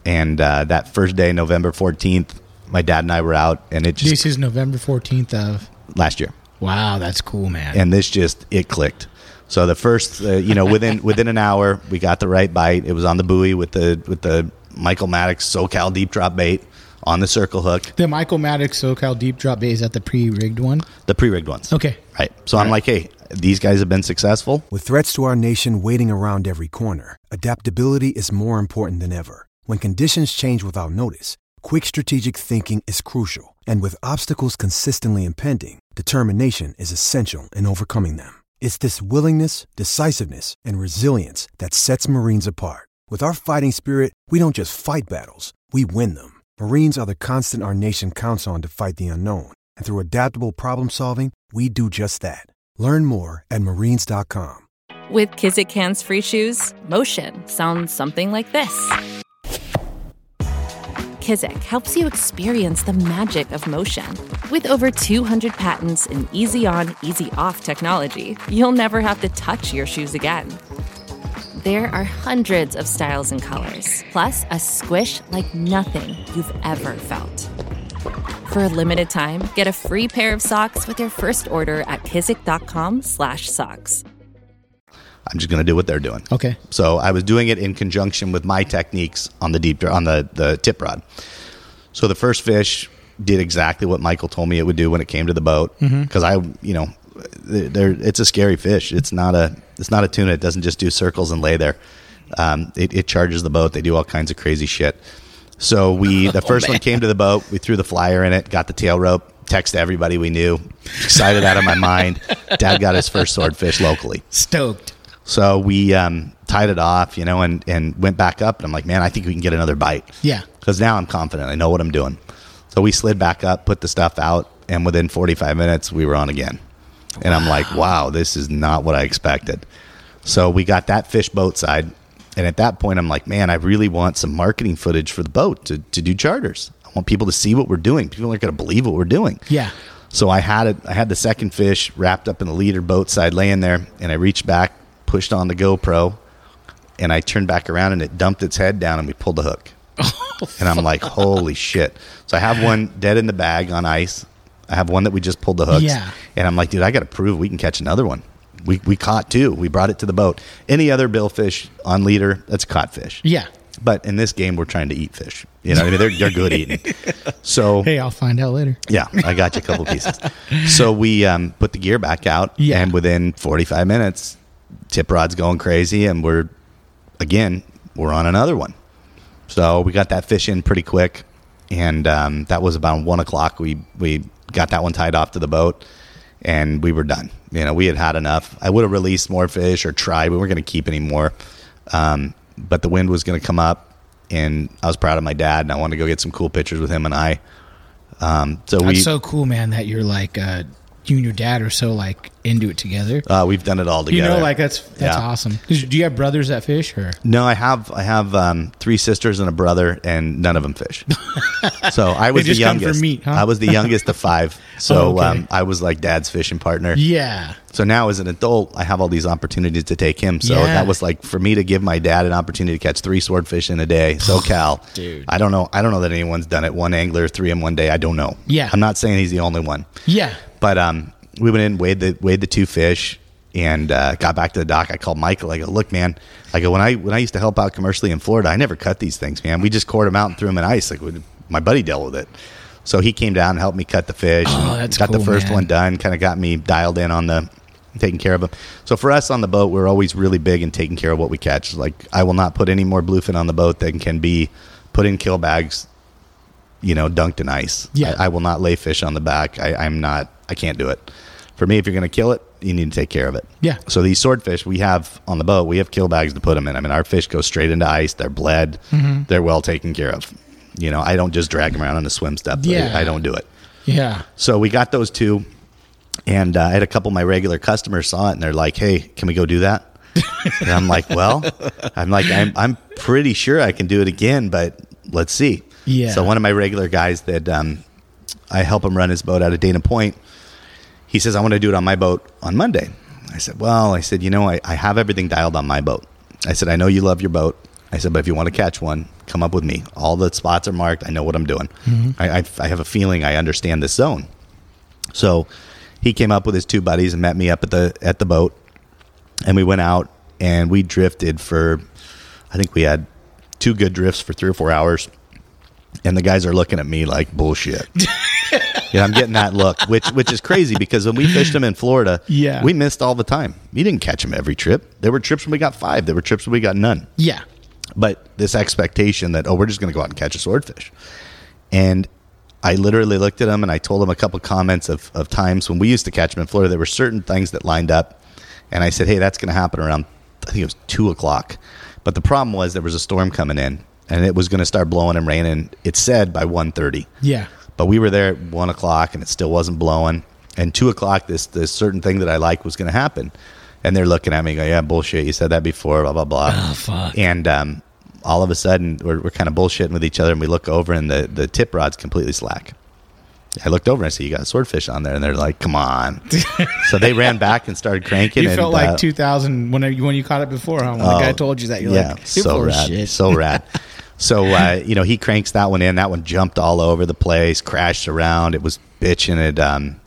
And uh, that first day, November fourteenth, my dad and I were out, and it just This is November 14th of. last year Wow, that's cool, man. and this just it clicked. So the first, uh, you know, within <laughs> within an hour, we got the right bite. It was on the buoy with the with the Michael Maddox SoCal deep drop bait on the circle hook, the Michael Maddox SoCal deep drop bait is that the pre-rigged one? the pre rigged ones. Okay. right. So I'm like, hey, these guys have been successful. With threats to our nation waiting around every corner, adaptability is more important than ever. When conditions change without notice, quick strategic thinking is crucial. And with obstacles consistently impending, determination is essential in overcoming them. It's this willingness, decisiveness, and resilience that sets Marines apart. With our fighting spirit, we don't just fight battles, we win them. Marines are the constant our nation counts on to fight the unknown. And through adaptable problem solving, we do just that. Learn more at marines.com. With Kizik hands free shoes, motion sounds something like this. Kizik helps you experience the magic of motion. With over 200 patents and easy on, easy off technology, you'll never have to touch your shoes again. There are hundreds of styles and colors, plus a squish like nothing you've ever felt. For a limited time, get a free pair of socks with your first order at kizik.com/socks. I'm just going to do what they're doing. Okay. So I was doing it in conjunction with my techniques on the deep on the the tip rod. So the first fish did exactly what Michael told me it would do when it came to the boat mm-hmm. because I, you know, there it's a scary fish. It's not a it's not a tuna. It doesn't just do circles and lay there. Um, it, it charges the boat. They do all kinds of crazy shit. So we <laughs> the first one came to the boat. We threw the flyer in it. Got the tail rope. Text everybody we knew. Excited out of my mind. Dad got his first swordfish locally. Stoked. So we um, tied it off, you know, and, and went back up. And I'm like, man, I think we can get another bite. Yeah. Because now I'm confident. I know what I'm doing. So we slid back up, put the stuff out, and within 45 minutes, we were on again. And I'm like, wow, this is not what I expected. So we got that fish boat side. And at that point, I'm like, man, I really want some marketing footage for the boat to, to do charters. I want people to see what we're doing. People aren't going to believe what we're doing. Yeah. So I had it. I had the second fish wrapped up in the leader boat side, laying there, and I reached back, pushed on the GoPro, and I turned back around, and it dumped its head down, and we pulled the hook. <laughs> and I'm like, holy shit! So I have one dead in the bag on ice. I have one that we just pulled the hooks. Yeah. And I'm like, dude, I got to prove we can catch another one. We we caught two. We brought it to the boat. Any other billfish on leader, that's caught fish. Yeah. But in this game, we're trying to eat fish. You know, I mean, they're they're good eating. <laughs> So Hey, I'll find out later. yeah, I got you a couple pieces. So we um, put the gear back out, Yeah. and within 45 minutes, tip rod's going crazy, and we're again we're on another one. So we got that fish in pretty quick, and um, that was about one o'clock. We we got that one tied off to the boat, and we were done. You know, we had had enough. I would have released more fish or tried. We weren't going to keep any more, um, but the wind was going to come up, and I was proud of my dad, and I wanted to go get some cool pictures with him and I. Um, so we That's so cool, man, that you're like uh you and your dad are so like into it together. Uh, we've done it all together. you know, like that's that's Yeah. awesome. Do you have brothers that fish or No, I have I have um, three sisters and a brother, and none of them fish. <laughs> so I was the just come for youngest. meat, huh? I was the youngest of five. <laughs> So Oh, okay. um, I was like dad's fishing partner. Yeah. So now as an adult, I have all these opportunities to take him. So Yeah. that was like for me to give my dad an opportunity to catch three swordfish in a day. <sighs> SoCal, Dude. I don't know. I don't know that anyone's done it. One angler, three in one day. I don't know. Yeah. I'm not saying he's the only one. Yeah. But um, we went in, weighed the weighed the two fish, and uh, got back to the dock. I called Michael. I go, look, man. I go when I when I used to help out commercially in Florida, I never cut these things, man. We just cored them out and threw them in ice. Like my buddy dealt with it. So he came down and helped me cut the fish. Oh, that's got the first man. one done. Kind of got me dialed in on the taking care of them. So for us on the boat, we're always really big in taking care of what we catch. Like I will not put any more bluefin on the boat than can be put in kill bags you know, dunked in ice. Yeah. I, I will not lay fish on the back. I, I'm not. I can't do it. For me, if you're going to kill it, you need to take care of it. Yeah. So these swordfish we have on the boat, we have kill bags to put them in. I mean, our fish go straight into ice. They're bled. Mm-hmm. They're well taken care of. You know, I don't just drag them around on the swim step. Yeah. I, I don't do it. Yeah. So we got those two, and uh, I had a couple of my regular customers saw it, and they're like, "Hey, can we go do that?" and I'm like, "Well, <laughs> I'm like, I'm I'm pretty sure I can do it again, but let's see." Yeah. So one of my regular guys that um, I help him run his boat out of Dana Point, he says, "I want to do it on my boat on Monday." I said, "Well," I said, "You know, I, I have everything dialed on my boat." I said, "I know you love your boat." I said, "But if you want to catch one, come up with me. All the spots are marked. I know what I'm doing. Mm-hmm. I, I, I have a feeling I understand this zone." So he came up with his two buddies and met me up at the at the boat, and we went out and we drifted for, I think we had two good drifts for three or four hours, and the guys are looking at me like bullshit. <laughs> yeah, I'm getting that look, which which is crazy because when we fished them in Florida, Yeah. we missed all the time. We didn't catch them every trip. There were trips when we got five. There were trips when we got none Yeah. but this expectation that oh we're just going to go out and catch a swordfish and i literally looked at them and i told them a couple comments of, of times when we used to catch them in florida there were certain things that lined up and i said hey that's going to happen around i think it was 2 o'clock but the problem was there was a storm coming in and it was going to start blowing and raining it said by 1.30 Yeah. but we were there at one o'clock and it still wasn't blowing. And two o'clock, this this certain thing that I like was going to happen. And they're looking at me, go, "Yeah, bullshit. You said that before." Blah blah blah. Oh, fuck. And um, all of a sudden, we're, we're kind of bullshitting with each other, and we look over, and the the tip rod's completely slack. I looked over and I said, "You got a swordfish on there," and they're like, "Come on!" <laughs> so they ran back and started cranking. You and, felt like uh, 2000 when you when you caught it before, huh? When the guy Oh, told you that, you're yeah, like, "You're so rad, shit." so rad. <laughs> So uh, you know, he cranks that one in. That one jumped all over the place, crashed around. It was bitching. It. Um,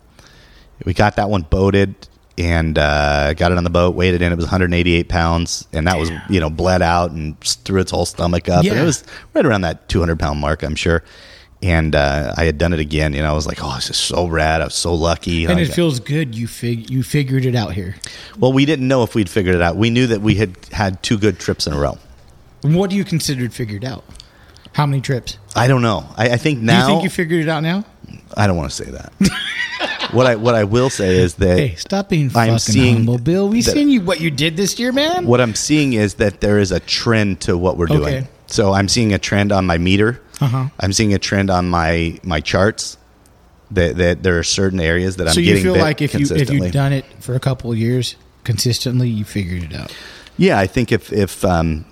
we got that one boated and uh, got it on the boat. Weighed it in. It was 188 pounds, and that was you know bled out and threw its whole stomach up. And Yeah. it was right around that 200 pound mark, I'm sure. And uh, I had done it again. You know, I was like, oh, this is so rad. I was so lucky. and I it got- feels good. You fig you figured it out here. well, we didn't know if we'd figured it out. We knew that we had had two good trips in a row. What do you consider figured out? How many trips? I don't know. I, I think Do now. you think you figured it out now? I don't want to say that. <laughs> what I what I will say is that Hey, stop being I'm fucking seeing humble, Bill. We that- seen you what you did this year, man. what I'm seeing is that there is a trend to what we're doing. Okay. So I'm seeing a trend on my meter. Uh-huh. I'm seeing a trend on my my charts. That, that there are certain areas that I'm getting. so you feel like if you if you've done it for a couple of years consistently, you figured it out. yeah, I think if if um,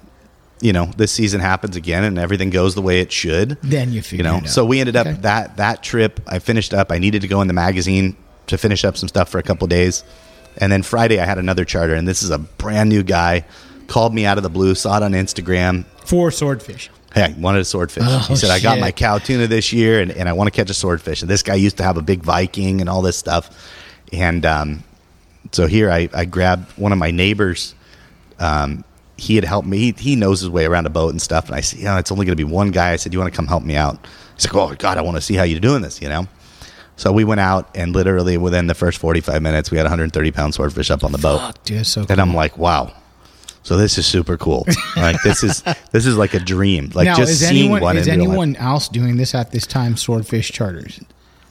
you know this season happens again and everything goes the way it should, Then you you know it out. so we ended up Okay. that that trip i finished up i needed to go in the magazine to finish up some stuff for a couple days. And then friday i had another charter and this is a brand new guy called me out of the blue saw it on instagram. For swordfish. hey i wanted a swordfish. Oh, he said i got my cow tuna this year and, and i want to catch a swordfish. And this guy used to have a big viking and all this stuff. And um, so here I, I grabbed one of my neighbors um, he had helped me. He, he knows his way around a boat and stuff. And I said, you oh, know, it's only going to be one guy. I said, you want to come help me out? He's like, oh God, I want to see how you're doing this, you know? So we went out and literally within the first 45 minutes, we had 130 pound swordfish up on the boat. Fuck, dude, so And. I'm like, wow. So this is super cool. <laughs> like this is, this is like a dream. Like now, just seeing anyone one is in real life. anyone else doing this at this time? Swordfish charters.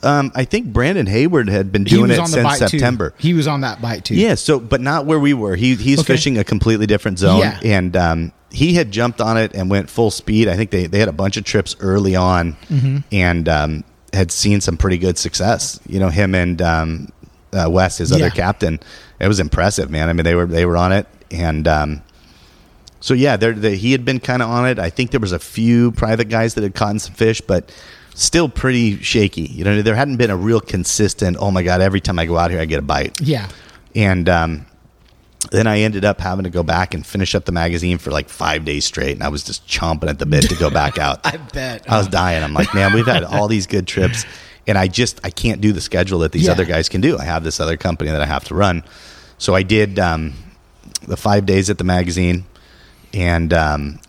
Um, I think Brandon Hayward had been doing it since September. too. He was on that bite too. Yeah, so but not where we were. He he's Okay. fishing a completely different zone, Yeah. and um, he had jumped on it and went full speed. I think they they had a bunch of trips early on, Mm-hmm. and um, had seen some pretty good success. You know, him and um, uh, Wes, his other captain, it was impressive, man. I mean, they were they were on it, and um, so yeah, they, he had been kind of on it. I think there was a few private guys that had caught some fish, but still pretty shaky. You know, there hadn't been a real consistent. Oh my god, every time I go out here, I get a bite. yeah. And um, then I ended up having to go back and finish up the magazine for like five days straight, and I was just chomping at the bit to go back out. <laughs> I bet. I was dying. I'm like, man, we've had all these good trips, and I just I can't do the schedule that these Yeah. other guys can do. I have this other company that I have to run, so I did um, the five days at the magazine, and um,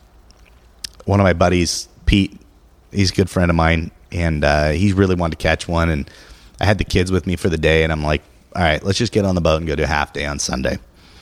one of my buddies, Pete, he's a good friend of mine, and uh, he really wanted to catch one, and I had the kids with me for the day, and I'm like, all right, let's just get on the boat and go do a half day on Sunday.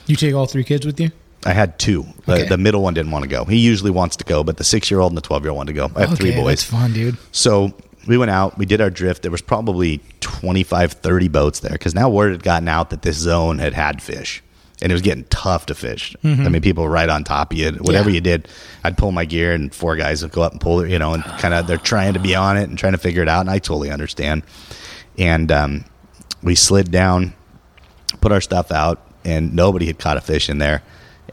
You take all three kids with you? I had two. The, Okay. the middle one didn't want to go. He usually wants to go, but the six year old and the 12 year old wanted to go. I have three boys. That's fun, dude. So we went out, we did our drift. There was probably 25, 30 boats there because now word had gotten out that this zone had had fish and it was getting tough to fish. I mean, people were right on top of you. Whatever Mm-hmm. Yeah. you did, I'd pull my gear and four guys would go up and pull it, you know, and kind of they're trying to be on it and trying to figure it out. And I totally understand. And um, we slid down, put our stuff out, and nobody had caught a fish in there.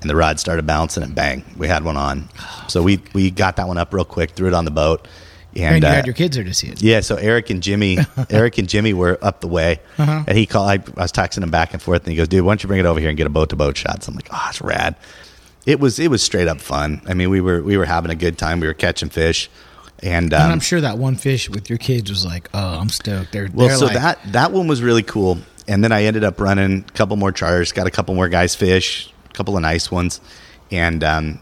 And the rod started bouncing, and bang, we had one on. <sighs> So we we got that one up real quick, threw it on the boat, and, And, you uh, had your kids there to see it. yeah, so Eric and Jimmy, <laughs> Eric and Jimmy were up the way, Uh-huh. and he called. I, I was texting him back and forth, and he goes, "Dude, why don't you bring it over here and get a boat to boat shot?" So I'm like, "Oh, it's rad." It was it was straight up fun. I mean, we were we were having a good time. We were catching fish, and, um, and I'm sure that one fish with your kids was like, "Oh, I'm stoked." They're well, they're so like, that that one was really cool. And then I ended up running a couple more charters, got a couple more guys fish, a couple of nice ones, and um,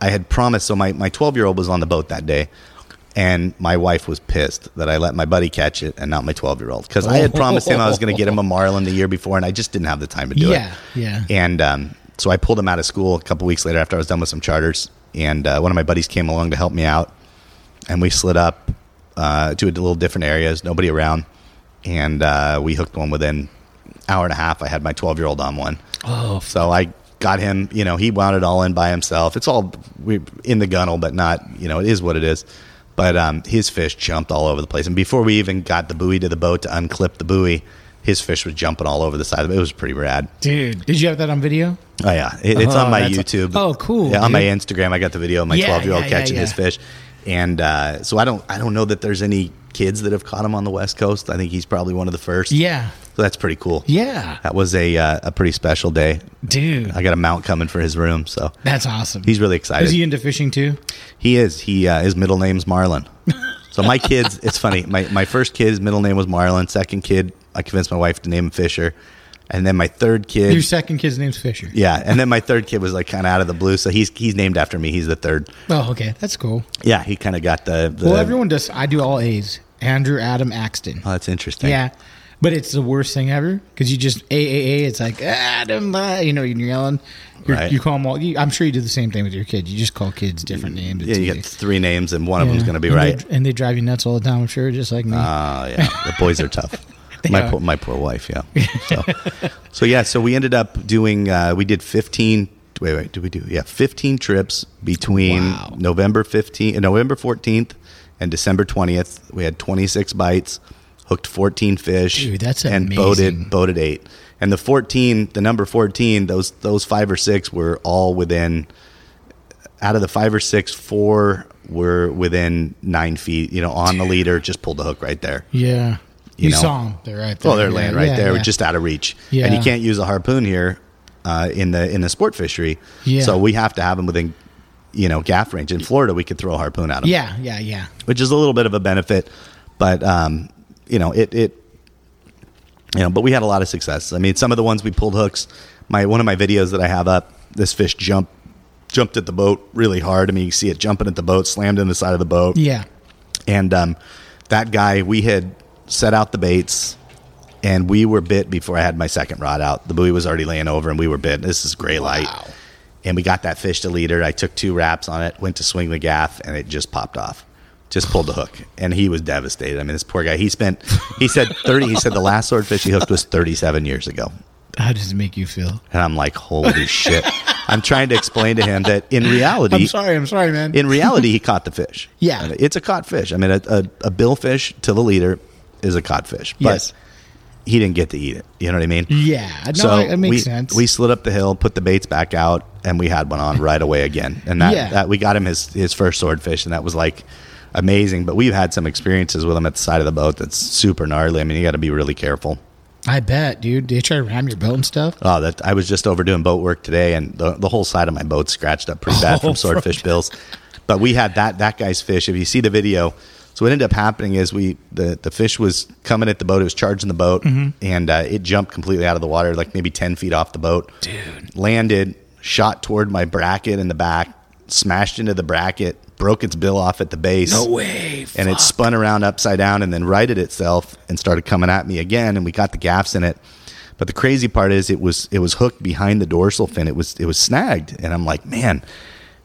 I had promised. So my my 12 year old was on the boat that day, and my wife was pissed that I let my buddy catch it and not my 12 year old because I had promised him I was going to get him a marlin the year before, and I just didn't have the time to do Yeah, it. yeah. Yeah. And um, so I pulled him out of school a couple weeks later after I was done with some charters, and uh, one of my buddies came along to help me out, and we slid up uh, to a little different areas, nobody around, and uh, we hooked one within hour and a half. I had my 12 year old on one. Oh, So I got him, you know, he wound it all in by himself. It's all we in the gunnel, but not, you know, it is what it is. But um, his fish jumped all over the place. And before we even got the buoy to the boat to unclip the buoy, his fish was jumping all over the side of it. It was pretty rad. dude, did you have that on video? Oh yeah, it, it's Oh, on my YouTube. oh, cool, Yeah, on my. Instagram, I got the video of my Yeah, twelve year old yeah, yeah, catching his fish, and uh, so I don't I don't know that there's any kids that have caught him on the West Coast. I think he's probably one of the first. Yeah, so that's pretty cool. yeah, that was a uh, a pretty special day. dude, I got a mount coming for his room, so that's awesome. he's really excited. Is he into fishing too? He is. He uh, his middle name's Marlin. <laughs> So my kids, it's funny. My my first kid's middle name was Marlin. Second kid, I convinced my wife to name him Fisher, and then my third kid. Your second kid's name's Fisher. yeah, and then my third kid was like kind of out of the blue, so he's he's named after me. He's the third. Oh, okay, that's cool. Yeah, he kind of got the. the Well, everyone does. I do all A's. Andrew Adam Axton. Oh, that's interesting. Yeah, but it's the worst thing ever because you just a a a. It's like Adam, you know, you're yelling. You're, Right. You call them all. You, I'm sure you do the same thing with your kids. You just call kids different names. Yeah, you easy. get three names, and one of them's going to be And right. they, and they drive you nuts all the time. I'm sure, just like me. Oh yeah, the boys are tough. <laughs> <laughs> my are. poor, my poor wife. Yeah. So, <laughs> so yeah, so we ended up doing. Uh, we did fifteen. Wait, wait. Did we do? Yeah, fifteen trips between Wow. November fifteenth, November fourteenth, and December twentieth. We had twenty six bites, hooked fourteen fish, Dude, that's and amazing. boated boated eight. And the fourteen, the number fourteen, those those five or six were all within out of the five or six, four were within nine feet. You know, on the leader, just pulled the hook right there. yeah, you you, know. saw them. They're right there. Oh, they're Yeah, laying right yeah, there, yeah. just out of reach. Yeah. And you can't use a harpoon here uh, in the in the sport fishery. Yeah. So we have to have them within, you know, gaff range. In Florida, we could throw a harpoon at them. Yeah, yeah, yeah. which is a little bit of a benefit, but um, you know, it it you know, but we had a lot of success. I mean, some of the ones we pulled hooks. My one of my videos that I have up, this fish jumped jumped at the boat really hard. I mean, you see it jumping at the boat, slammed in the side of the boat. Yeah. And um, that guy, we had set out the baits, and we were bit before I had my second rod out. The buoy was already laying over, and we were bit. This is gray light. Wow. And we got that fish to leader. I took two wraps on it, went to swing the gaff, and it just popped off. Just pulled the hook, and he was devastated. I mean, this poor guy. He spent. He said thirty. He said the last swordfish he hooked was thirty-seven years ago. How does it make you feel? And I'm like, holy shit! I'm trying to explain to him that in reality, I'm sorry. I'm sorry, man. in reality, he caught the fish. Yeah. It's a caught fish. I mean, a, a, a billfish to the leader is a codfish. but Yes. he didn't get to eat it. You know what I mean? yeah. No, so it makes we, sense. We slid up the hill, put the baits back out, and we had one on right away again. And that, Yeah. that we got him his his first swordfish, and that was like amazing. But we've had some experiences with him at the side of the boat that's super gnarly. I mean, you got to be really careful. I bet, dude. Did you try to ram your boat and stuff? Oh, that I was just over doing boat work today, and the, the whole side of my boat scratched up pretty bad <laughs> Oh, from swordfish bills. But we had that that guy's fish. If you see the video, so what ended up happening is we the the fish was coming at the boat. It was charging the boat, Mm-hmm. and uh, it jumped completely out of the water, like maybe ten feet off the boat. Dude, landed, shot toward my bracket in the back, smashed into the bracket, broke its bill off at the base. No way. and it spun around upside down and then righted itself and started coming at me again and we got the gaffs in it but the crazy part is it was it was hooked behind the dorsal fin it was it was snagged and i'm like man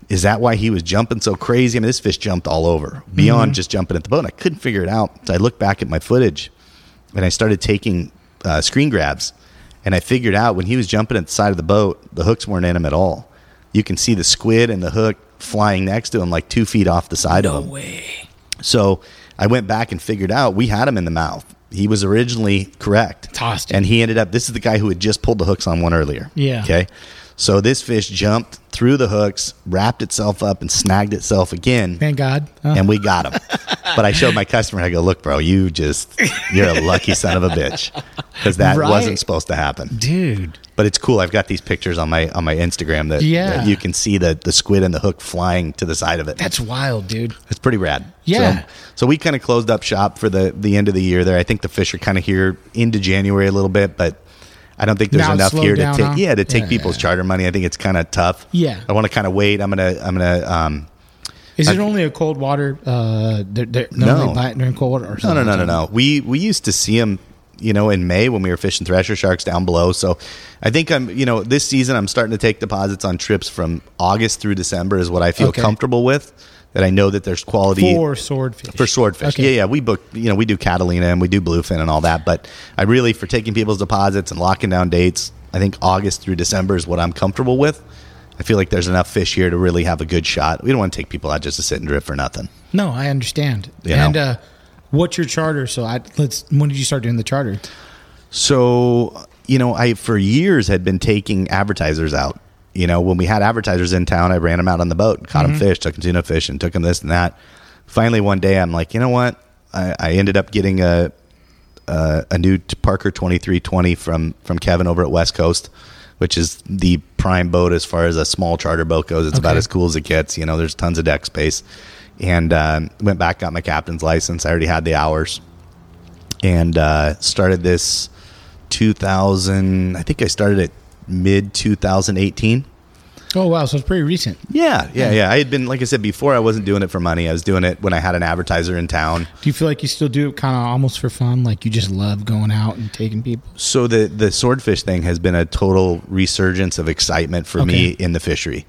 is that why he was jumping so crazy i mean this fish jumped all over beyond just jumping at the boat and i couldn't figure it out so i looked back at my footage and i started taking uh, screen grabs and i figured out when he was jumping at the side of the boat the hooks weren't in him at all you can see the squid and the hook flying next to him like two feet off the side of him No way. so I went back and figured out we had him in the mouth. He was originally correct. Tossed him. And he ended up, this is the guy who had just pulled the hooks on one earlier. Yeah. Okay. So this fish jumped through the hooks, wrapped itself up, and snagged itself again. Thank God. And we got him. <laughs> but I showed my customer, I go, look, bro, you just, you're a lucky son of a bitch. Because that Right. wasn't supposed to happen. dude. But it's cool. I've got these pictures on my on my Instagram that, Yeah. that you can see the, the squid and the hook flying to the side of it. That's wild, dude. It's pretty rad. Yeah. So, so we kind of closed up shop for the the end of the year there. I think the fish are kind of here into January a little bit, but I don't think there's Now enough here to take huh? yeah to take Yeah, people's yeah. charter money. I think it's kind of tough. Yeah. I want to kind of wait. I'm gonna I'm gonna um Is it only a cold water? Uh, they're, they're No. during cold water. Or no no no no no. We we used to see them you know in May when we were fishing thresher sharks down below. So I think I'm you know this season I'm starting to take deposits on trips from August through December is what I feel Okay. comfortable with. That I know that there's quality For swordfish. for swordfish. Okay. Yeah, yeah. We book, you know, we do Catalina and we do bluefin and all that. But I really, for taking people's deposits and locking down dates, I think August through December is what I'm comfortable with. I feel like there's enough fish here to really have a good shot. We don't want to take people out just to sit and drift for nothing. No, I understand. You and uh, what's your charter? So I let's. When did you start doing the charter? So, you know, I for years had been taking advertisers out. You know, when we had advertisers in town, I ran them out on the boat, and caught them fish, took them tuna fish, and took them this and that. Finally, one day, I'm like, you know what? I, I ended up getting a a, a new Parker 2320 from from Kevin over at West Coast, which is the prime boat as far as a small charter boat goes. It's about as cool as it gets. You know, there's tons of deck space. And um, went back, got my captain's license. I already had the hours, and uh, started this 2000. I think I started it mid 2018. Oh wow, so it's pretty recent. Yeah, yeah, yeah. I had been, like I said before, I wasn't doing it for money. I was doing it when I had an advertiser in town. Do you feel like you still do it kind of almost for fun? Like you just love going out and taking people? So the the swordfish thing has been a total resurgence of excitement for me in the fishery.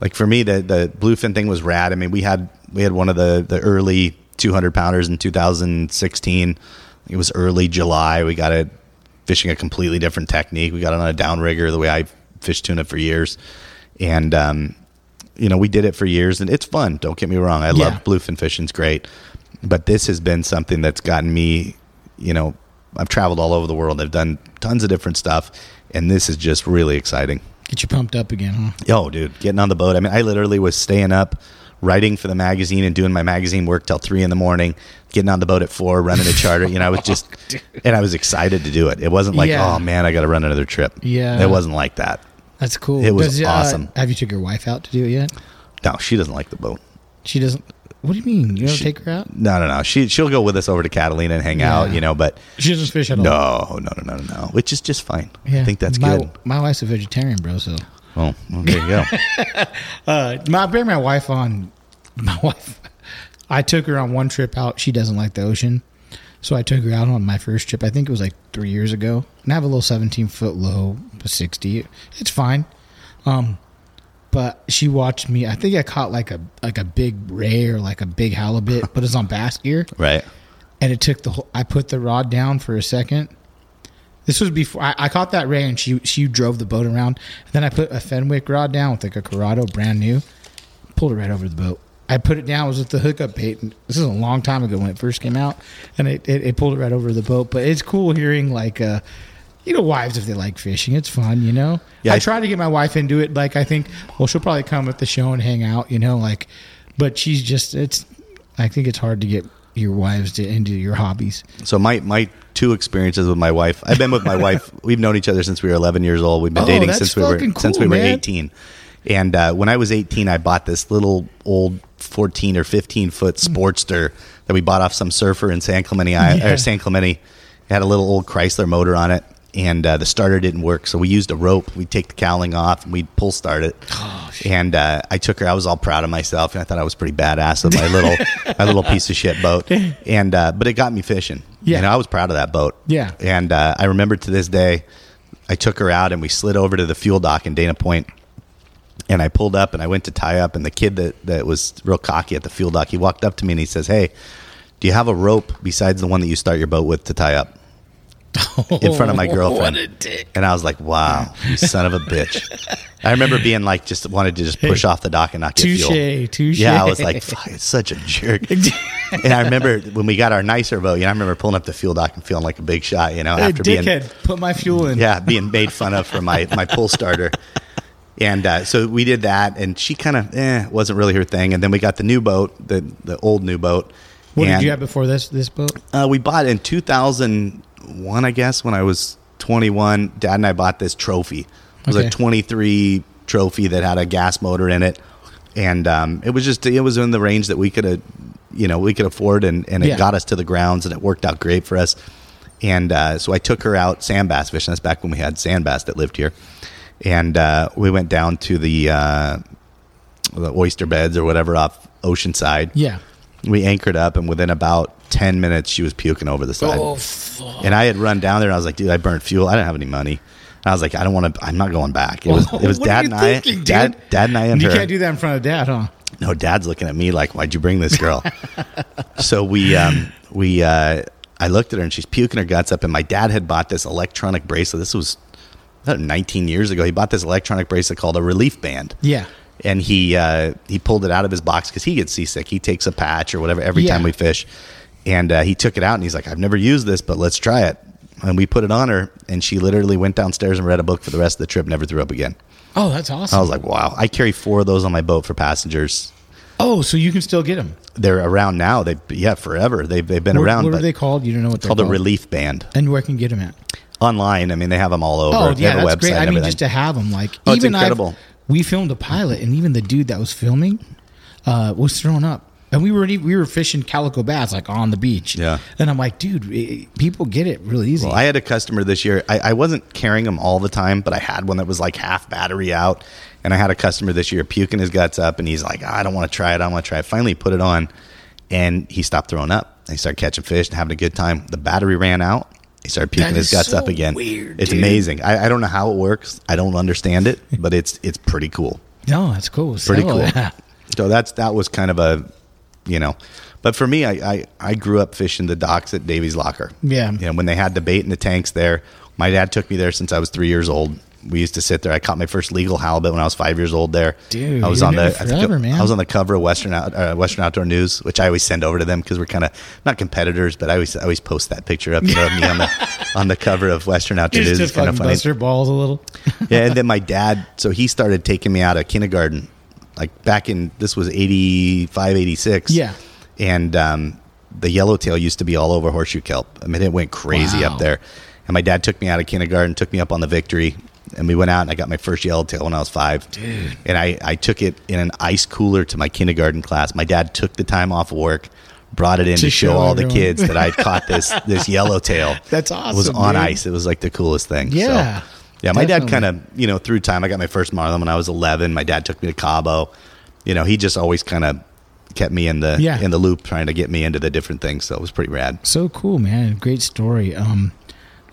Like for me, the the bluefin thing was rad. I mean, we had we had one of the the early 200 pounders in 2016. It was early July. We got it fishing a completely different technique. We got it on a downrigger, the way I fished tuna for years, and um, you know we did it for years, and it's fun. Don't get me wrong. I Yeah. love bluefin fishing; it's great. But this has been something that's gotten me, you know, I've traveled all over the world. I've done tons of different stuff, and this is just really exciting. Get you pumped up again, huh? Yo, dude, getting on the boat. I mean, I literally was staying up, writing for the magazine and doing my magazine work till three in the morning, getting on the boat at four, running a charter. You know, I was just, <laughs> and I was excited to do it. It wasn't like, Yeah. oh man, I got to run another trip. Yeah. it wasn't like that. That's cool. It was uh, awesome. have you took your wife out to do it yet? No, she doesn't like the boat. She doesn't. What do you mean? You don't She- take her out? No, no, no. She she'll go with us over to Catalina and hang Yeah. out. You know, but She doesn't fish at all. no, no, no, no, no, no. Which is just fine. I think that's my, good. My wife's a vegetarian, bro. So Oh, well, there you go. <laughs> Uh, my, I bring my wife on. <laughs> My wife, I took her on one trip out. She doesn't like the ocean, so I took her out on my first trip. I think it was like three years ago. And I have a little seventeen foot low, sixty. It's fine. Um, but she watched me. I think I caught like a like a big ray or like a big halibut, <laughs> but it's on bass gear, right. and it took the whole. I put the rod down for a second. This was before I, I caught that ray, and she she drove the boat around. And then I put a Fenwick rod down with like a Curado, brand new. Pulled it right over the boat. I put it down. It was with the hookup bait. And this is a long time ago when it first came out, and it, it, it pulled it right over the boat. But it's cool hearing like, uh, you know, wives if they like fishing. It's fun, you know. Yeah, I I- try to get my wife into it. Like I think, well, she'll probably come at the show and hang out, you know. Like, but she's just it's. I think it's hard to get your wives to into your hobbies. So my my two experiences with my wife. I've been with my wife. <laughs> We've known each other since we were 11 years old. We've been Oh, dating since we were fucking since cool, we were man. 18. And uh, when I was 18, I bought this little old 14 or 15 foot Sportster that we bought off some surfer in San Clemente, Yeah. or San Clemente. It had a little old Chrysler motor on it, and uh, the starter didn't work. So we used a rope. We'd take the cowling off and we'd pull start it. Oh, and uh, I took her. I was all proud of myself, and I thought I was pretty badass with my little <laughs> my little piece of shit boat. <laughs> And uh, but it got me fishing. Yeah. you know, I was proud of that boat. Yeah. and uh, I remember to this day, I took her out and we slid over to the fuel dock in Dana Point. And I pulled up and I went to tie up, and the kid that, that was real cocky at the fuel dock, he walked up to me and he says, "Hey, do you have a rope besides the one that you start your boat with to tie up?" in front of my girlfriend. <laughs> What a dick. And I was like, "Wow, you son of a bitch!" I remember being like, just wanted to just push off the dock and not get Touche, fuel. touche. Yeah, I was like, Fuck, it's such a jerk. and I remember when we got our nicer boat. You know, I remember pulling up the fuel dock and feeling like a big shot. You know, Hey, after being dickhead, put my fuel in. yeah, being made fun of for my my pull starter. <laughs> And uh, so we did that, and she kind of eh, wasn't really her thing. And then we got the new boat, the the old new boat. What and, did you have before this this boat? Uh, we bought in 2001, I guess, when I was 21. Dad and I bought this trophy. It was Okay. a 23 trophy that had a gas motor in it, and um, it was just it was in the range that we could have, you know, we could afford, and, and it Yeah. got us to the grounds, and it worked out great for us. And uh, so I took her out sand bass fishing. That's back when we had sand bass that lived here, and uh, we went down to the uh, the oyster beds or whatever off Oceanside. Yeah. We anchored up, and within about ten minutes, she was puking over the side. Oh, fuck. And I had run down there, and I was like, "Dude, I burnt fuel. I didn't have any money." And I was like, "I don't want to. I'm not going back." It was <laughs> it was dad and thinking, I, dude? dad, dad and I, and you her. can't do that in front of dad, huh? No, dad's looking at me like, "Why'd you bring this girl?" <laughs> so we um, we uh, I looked at her, and she's puking her guts up. And my dad had bought this electronic bracelet. This was 19 years ago. He bought this electronic bracelet called a relief band Yeah. and he uh, he pulled it out of his box because he gets seasick. He takes a patch or whatever every Yeah. time we fish, and uh, he took it out and he's like, "I've never used this, but let's try it." And we put it on her, and she literally went downstairs and read a book for the rest of the trip. Never threw up again. Oh, that's awesome. I was like, "Wow!" I carry four of those on my boat for passengers. oh, so you can still get them. They're around now. They yeah, forever. They've they've been What, around. what are they called? You don't know what they're called called. a relief band And where can you get them at? Online. I mean, they have them all over. Oh, yeah, have a that's website great. I mean, just to have them, like Oh, even I've- we filmed a pilot, and even the dude that was filming uh, was thrown up. And we were we were fishing calico bass like on the beach. Yeah. and I'm like, dude, people get it really easy. Well, I had a customer this year. I, I wasn't carrying them all the time, but I had one that was like half battery out. And I had a customer this year puking his guts up, and he's like, I don't want to try it. I don't want to try it. Finally, put it on, and he stopped throwing up. And he started catching fish and having a good time. The battery ran out. He started puking his guts so up again. weird, it's dude. amazing. I, I don't know how it works. I don't understand it, <laughs> but it's it's pretty cool. no, that's cool. Pretty cool. that. <laughs> So that's that was kind of a, you know, but for me, I I, I grew up fishing the docks at Davey's Locker. Yeah. you know, when they had the bait in the tanks there. My dad took me there since I was three years old. We used to sit there. I caught my first legal halibut when I was five years old. There, Dude, I was on the doing I, man. I was on the cover of Western Out, uh, Western Outdoor News, which I always send over to them because we're kind of not competitors, but I always I always post that picture up you know, of me on the <laughs> on the cover of Western Outdoor News. It's kind of funny bust your balls a little. <laughs> yeah, and then my dad, so he started taking me out of kindergarten, like back in this was 85, 86. Yeah. and um, the yellowtail used to be all over horseshoe kelp. I mean, it went crazy Wow. up there. And my dad took me out of kindergarten, took me up on the Victory, and we went out and I got my first yellowtail when I was five. Dude. And I, I took it in an ice cooler to my kindergarten class. My dad took the time off work. Brought it in to, To show, show all the kids that I'd caught <laughs> this this yellowtail. That's awesome. It was on dude. ice. It was like the coolest thing. So- Yeah. yeah, my dad kind of, you know, through time, I got my first marlin when I was 11. My dad took me to Cabo. You know, he just always kind of kept me in the Yeah. in the loop, trying to get me into the different things. So it was pretty rad. So cool, man. Great story. Um,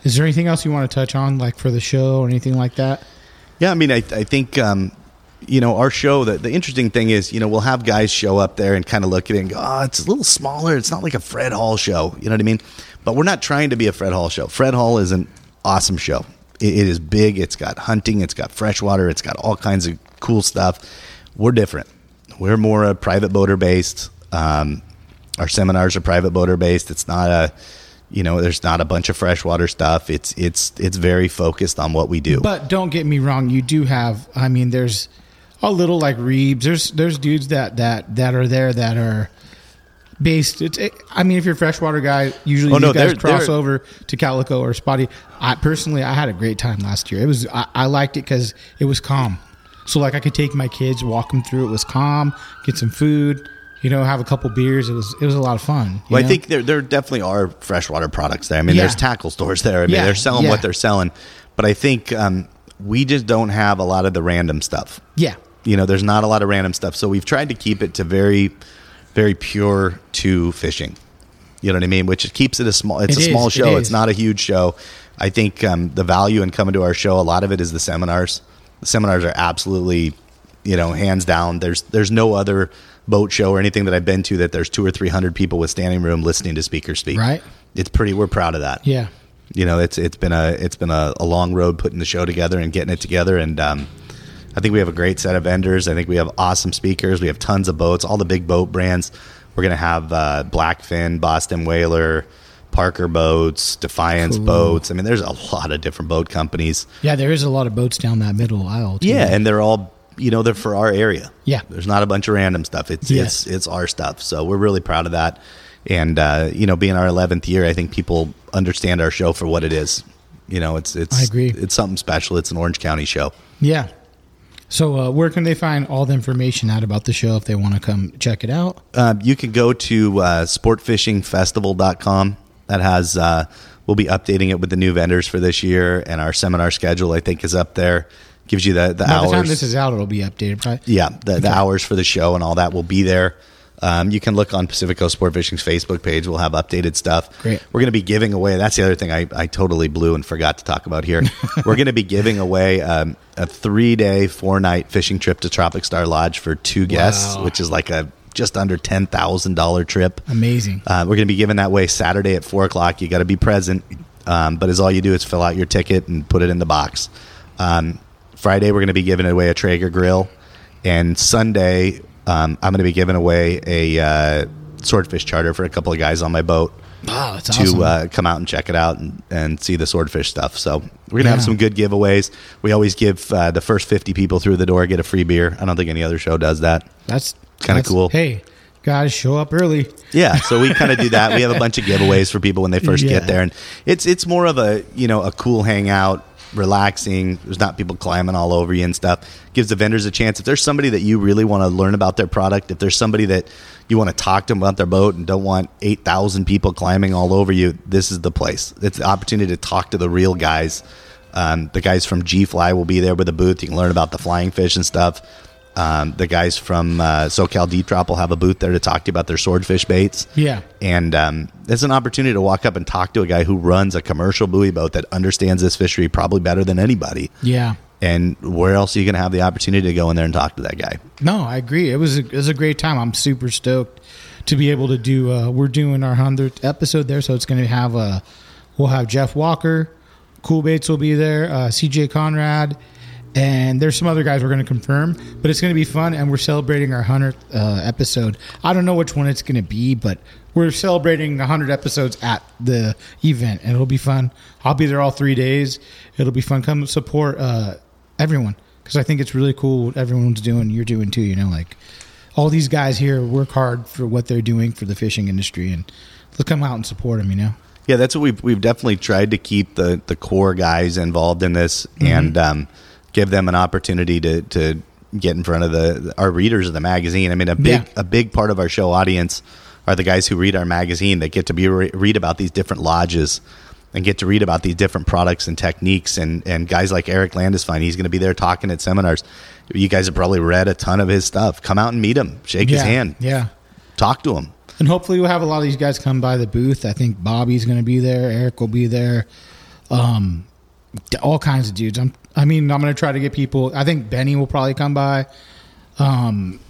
is there anything else you want to touch on, like for the show or anything like that? Yeah, I mean, I, I think, um, you know, our show, the, the interesting thing is, you know, we'll have guys show up there and kind of look at it and go, oh, it's a little smaller. It's not like a Fred Hall show. You know what I mean? But we're not trying to be a Fred Hall show. Fred Hall is an awesome show. It, it is big. It's got hunting. It's got freshwater. It's got all kinds of cool stuff. We're different. We're more a private boater based. Um, our seminars are private boater based. It's not a, you know, there's not a bunch of freshwater stuff. It's it's it's very focused on what we do. But don't get me wrong, you do have. I mean, there's a little like Reeves. There's there's dudes that that that are there that are based. It's. It, I mean, if you're a freshwater guy, usually Oh, these no, guys they're- cross they're- over to Calico or Spotty. I personally, I had a great time last year. It was. I, I liked it because it was calm. So like, I could take my kids, walk them through. It was calm. Get some food. You know, have a couple beers. It was. It was a lot of fun. you Well, I think there there definitely are freshwater products there. I mean, Yeah. there's tackle stores there. I mean, Yeah, they're selling yeah. what they're selling, but I think um, we just don't have a lot of the random stuff. Yeah. You know, there's not a lot of random stuff, so we've tried to keep it to very, very pure to fishing. You know what I mean? Which keeps it a small. It's It a is, small show. is. It's not a huge show. I think um, the value in coming to our show, a lot of it is the seminars. The seminars are absolutely, you know, hands down. There's there's no other boat show or anything that I've been to that there's two or three hundred people with standing room listening to speakers speak. Right. It's pretty. We're proud of that. Yeah. You know, it's it's been a it's been a, a long road putting the show together and getting it together, and um, I think we have a great set of vendors. I think we have awesome speakers. We have tons of boats, all the big boat brands. We're gonna have uh, Blackfin, Boston Whaler, Parker Boats, Defiance Cool. Boats. I mean, there's a lot of different boat companies. Yeah. There is a lot of boats down that middle aisle. Too. Yeah, and they're all you know they're for our area. Yeah. there's not a bunch of random stuff. It's Yes. it's it's our stuff. So we're really proud of that. And uh, you know, being our 11th year, I think people understand our show for what it is. You know, it's it's I agree. It's something special. It's an Orange County show. Yeah. So uh, where can they find all the information out about the show if they want to come check it out? Um, you can go to uh, sportfishingfestival.com. That has uh, we'll be updating it with the new vendors for this year, and our seminar schedule I think is up there. Gives you the the By hours. the time this is out, it'll be updated. Right? Yeah, the, the hours for the show and all that will be there. Um, you can look on Pacific Coast Sport Fishing's Facebook page. We'll have updated stuff. Great. We're going to be giving away. That's the other thing I, I totally blew and forgot to talk about here. <laughs> We're going to be giving away um, a three day, four night fishing trip to Tropic Star Lodge for two guests, Wow. which is like a just under ten thousand dollar trip. Amazing. Uh, we're going to be giving that way Saturday at four o'clock. You got to be present, um, but as all you do is fill out your ticket and put it in the box. Um, Friday we're going to be giving away a Traeger grill, and Sunday um, I'm going to be giving away a uh, swordfish charter for a couple of guys on my boat Wow, to awesome. uh, come out and check it out and, and see the swordfish stuff. So we're gonna have some good giveaways. We always give uh, the first fifty people through the door get a free beer. I don't think any other show does that. that's kinda cool. Hey, guys, show up early. Yeah, so we kind of do that. We have a bunch of giveaways for people when they first <laughs> Yeah. get there, and it's it's more of a you know a cool hangout, relaxing. There's not people climbing all over you and stuff. Gives the vendors a chance. If there's somebody that you really want to learn about their product, if there's somebody that you want to talk to them about their boat and don't want eight thousand people climbing all over you, this is the place. It's the opportunity to talk to the real guys. Um, the guys from G Fly will be there with a booth. You can learn about the flying fish and stuff. Um, the guys from uh, SoCal Deep Drop will have a booth there to talk to you about their swordfish baits. Yeah. And um, it's an opportunity to walk up and talk to a guy who runs a commercial buoy boat that understands this fishery probably better than anybody. Yeah. And where else are you going to have the opportunity to go in there and talk to that guy? No, I agree. It was a, it was a great time. I'm super stoked to be able to do. Uh, we're doing our hundredth episode there, so it's going to have uh, we'll have Jeff Walker, Cool Baits will be there, uh, CJ Conrad, and there's some other guys we're going to confirm. But it's going to be fun, and we're celebrating our hundredth uh, episode. I don't know which one it's going to be, but we're celebrating 100 episodes at the event, and it'll be fun. I'll be there all three days. It'll be fun. Come support uh, everyone because I think it's really cool what everyone's doing. You're doing too. You know, like all these guys here work hard for what they're doing for the fishing industry, and let's come out and support them. You know. Yeah, that's what we've we've definitely tried to keep the the core guys involved in this and um, give them an opportunity to to get in front of the our readers of the magazine. I mean, a big Yeah. a big part of our show audience are the guys who read our magazine that get to be read about these different lodges and get to read about these different products and techniques and and guys like Eric Landisfine. He's going to be there talking at seminars. You guys have probably read a ton of his stuff. Come out and meet him, shake his hand, Yeah. talk to him. And hopefully we'll have a lot of these guys come by the booth. I think Bobby's going to be there. Eric will be there. Um, all kinds of dudes. I'm, I mean, I'm going to try to get people. I think Benny will probably come by. Um,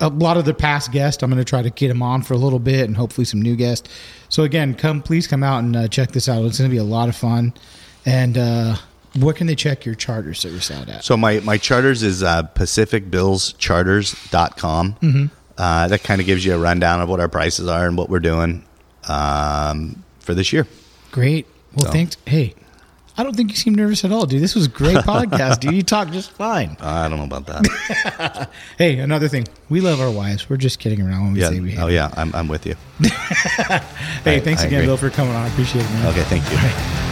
a lot of the past guests, I'm going to try to get them on for a little bit, and hopefully some new guests. So again, come please come out and uh, check this out. It's going to be a lot of fun. And uh, where can they check your charter service out at? So my, my charters is uh, pacificbillscharters.com. Mm-hmm. Uh, that kind of gives you a rundown of what our prices are and what we're doing um, for this year. Great. Well, So. thanks. Hey, I don't think you seem nervous at all, dude. This was great <laughs> podcast, dude. You talk just fine. I don't know about that. <laughs> hey, another thing. We love our wives. We're just kidding around when we yeah. say we Oh, yeah. I'm, I'm with you. <laughs> hey, I, thanks I again, agree. Bill, for coming on. I appreciate it, man. Okay, thank you.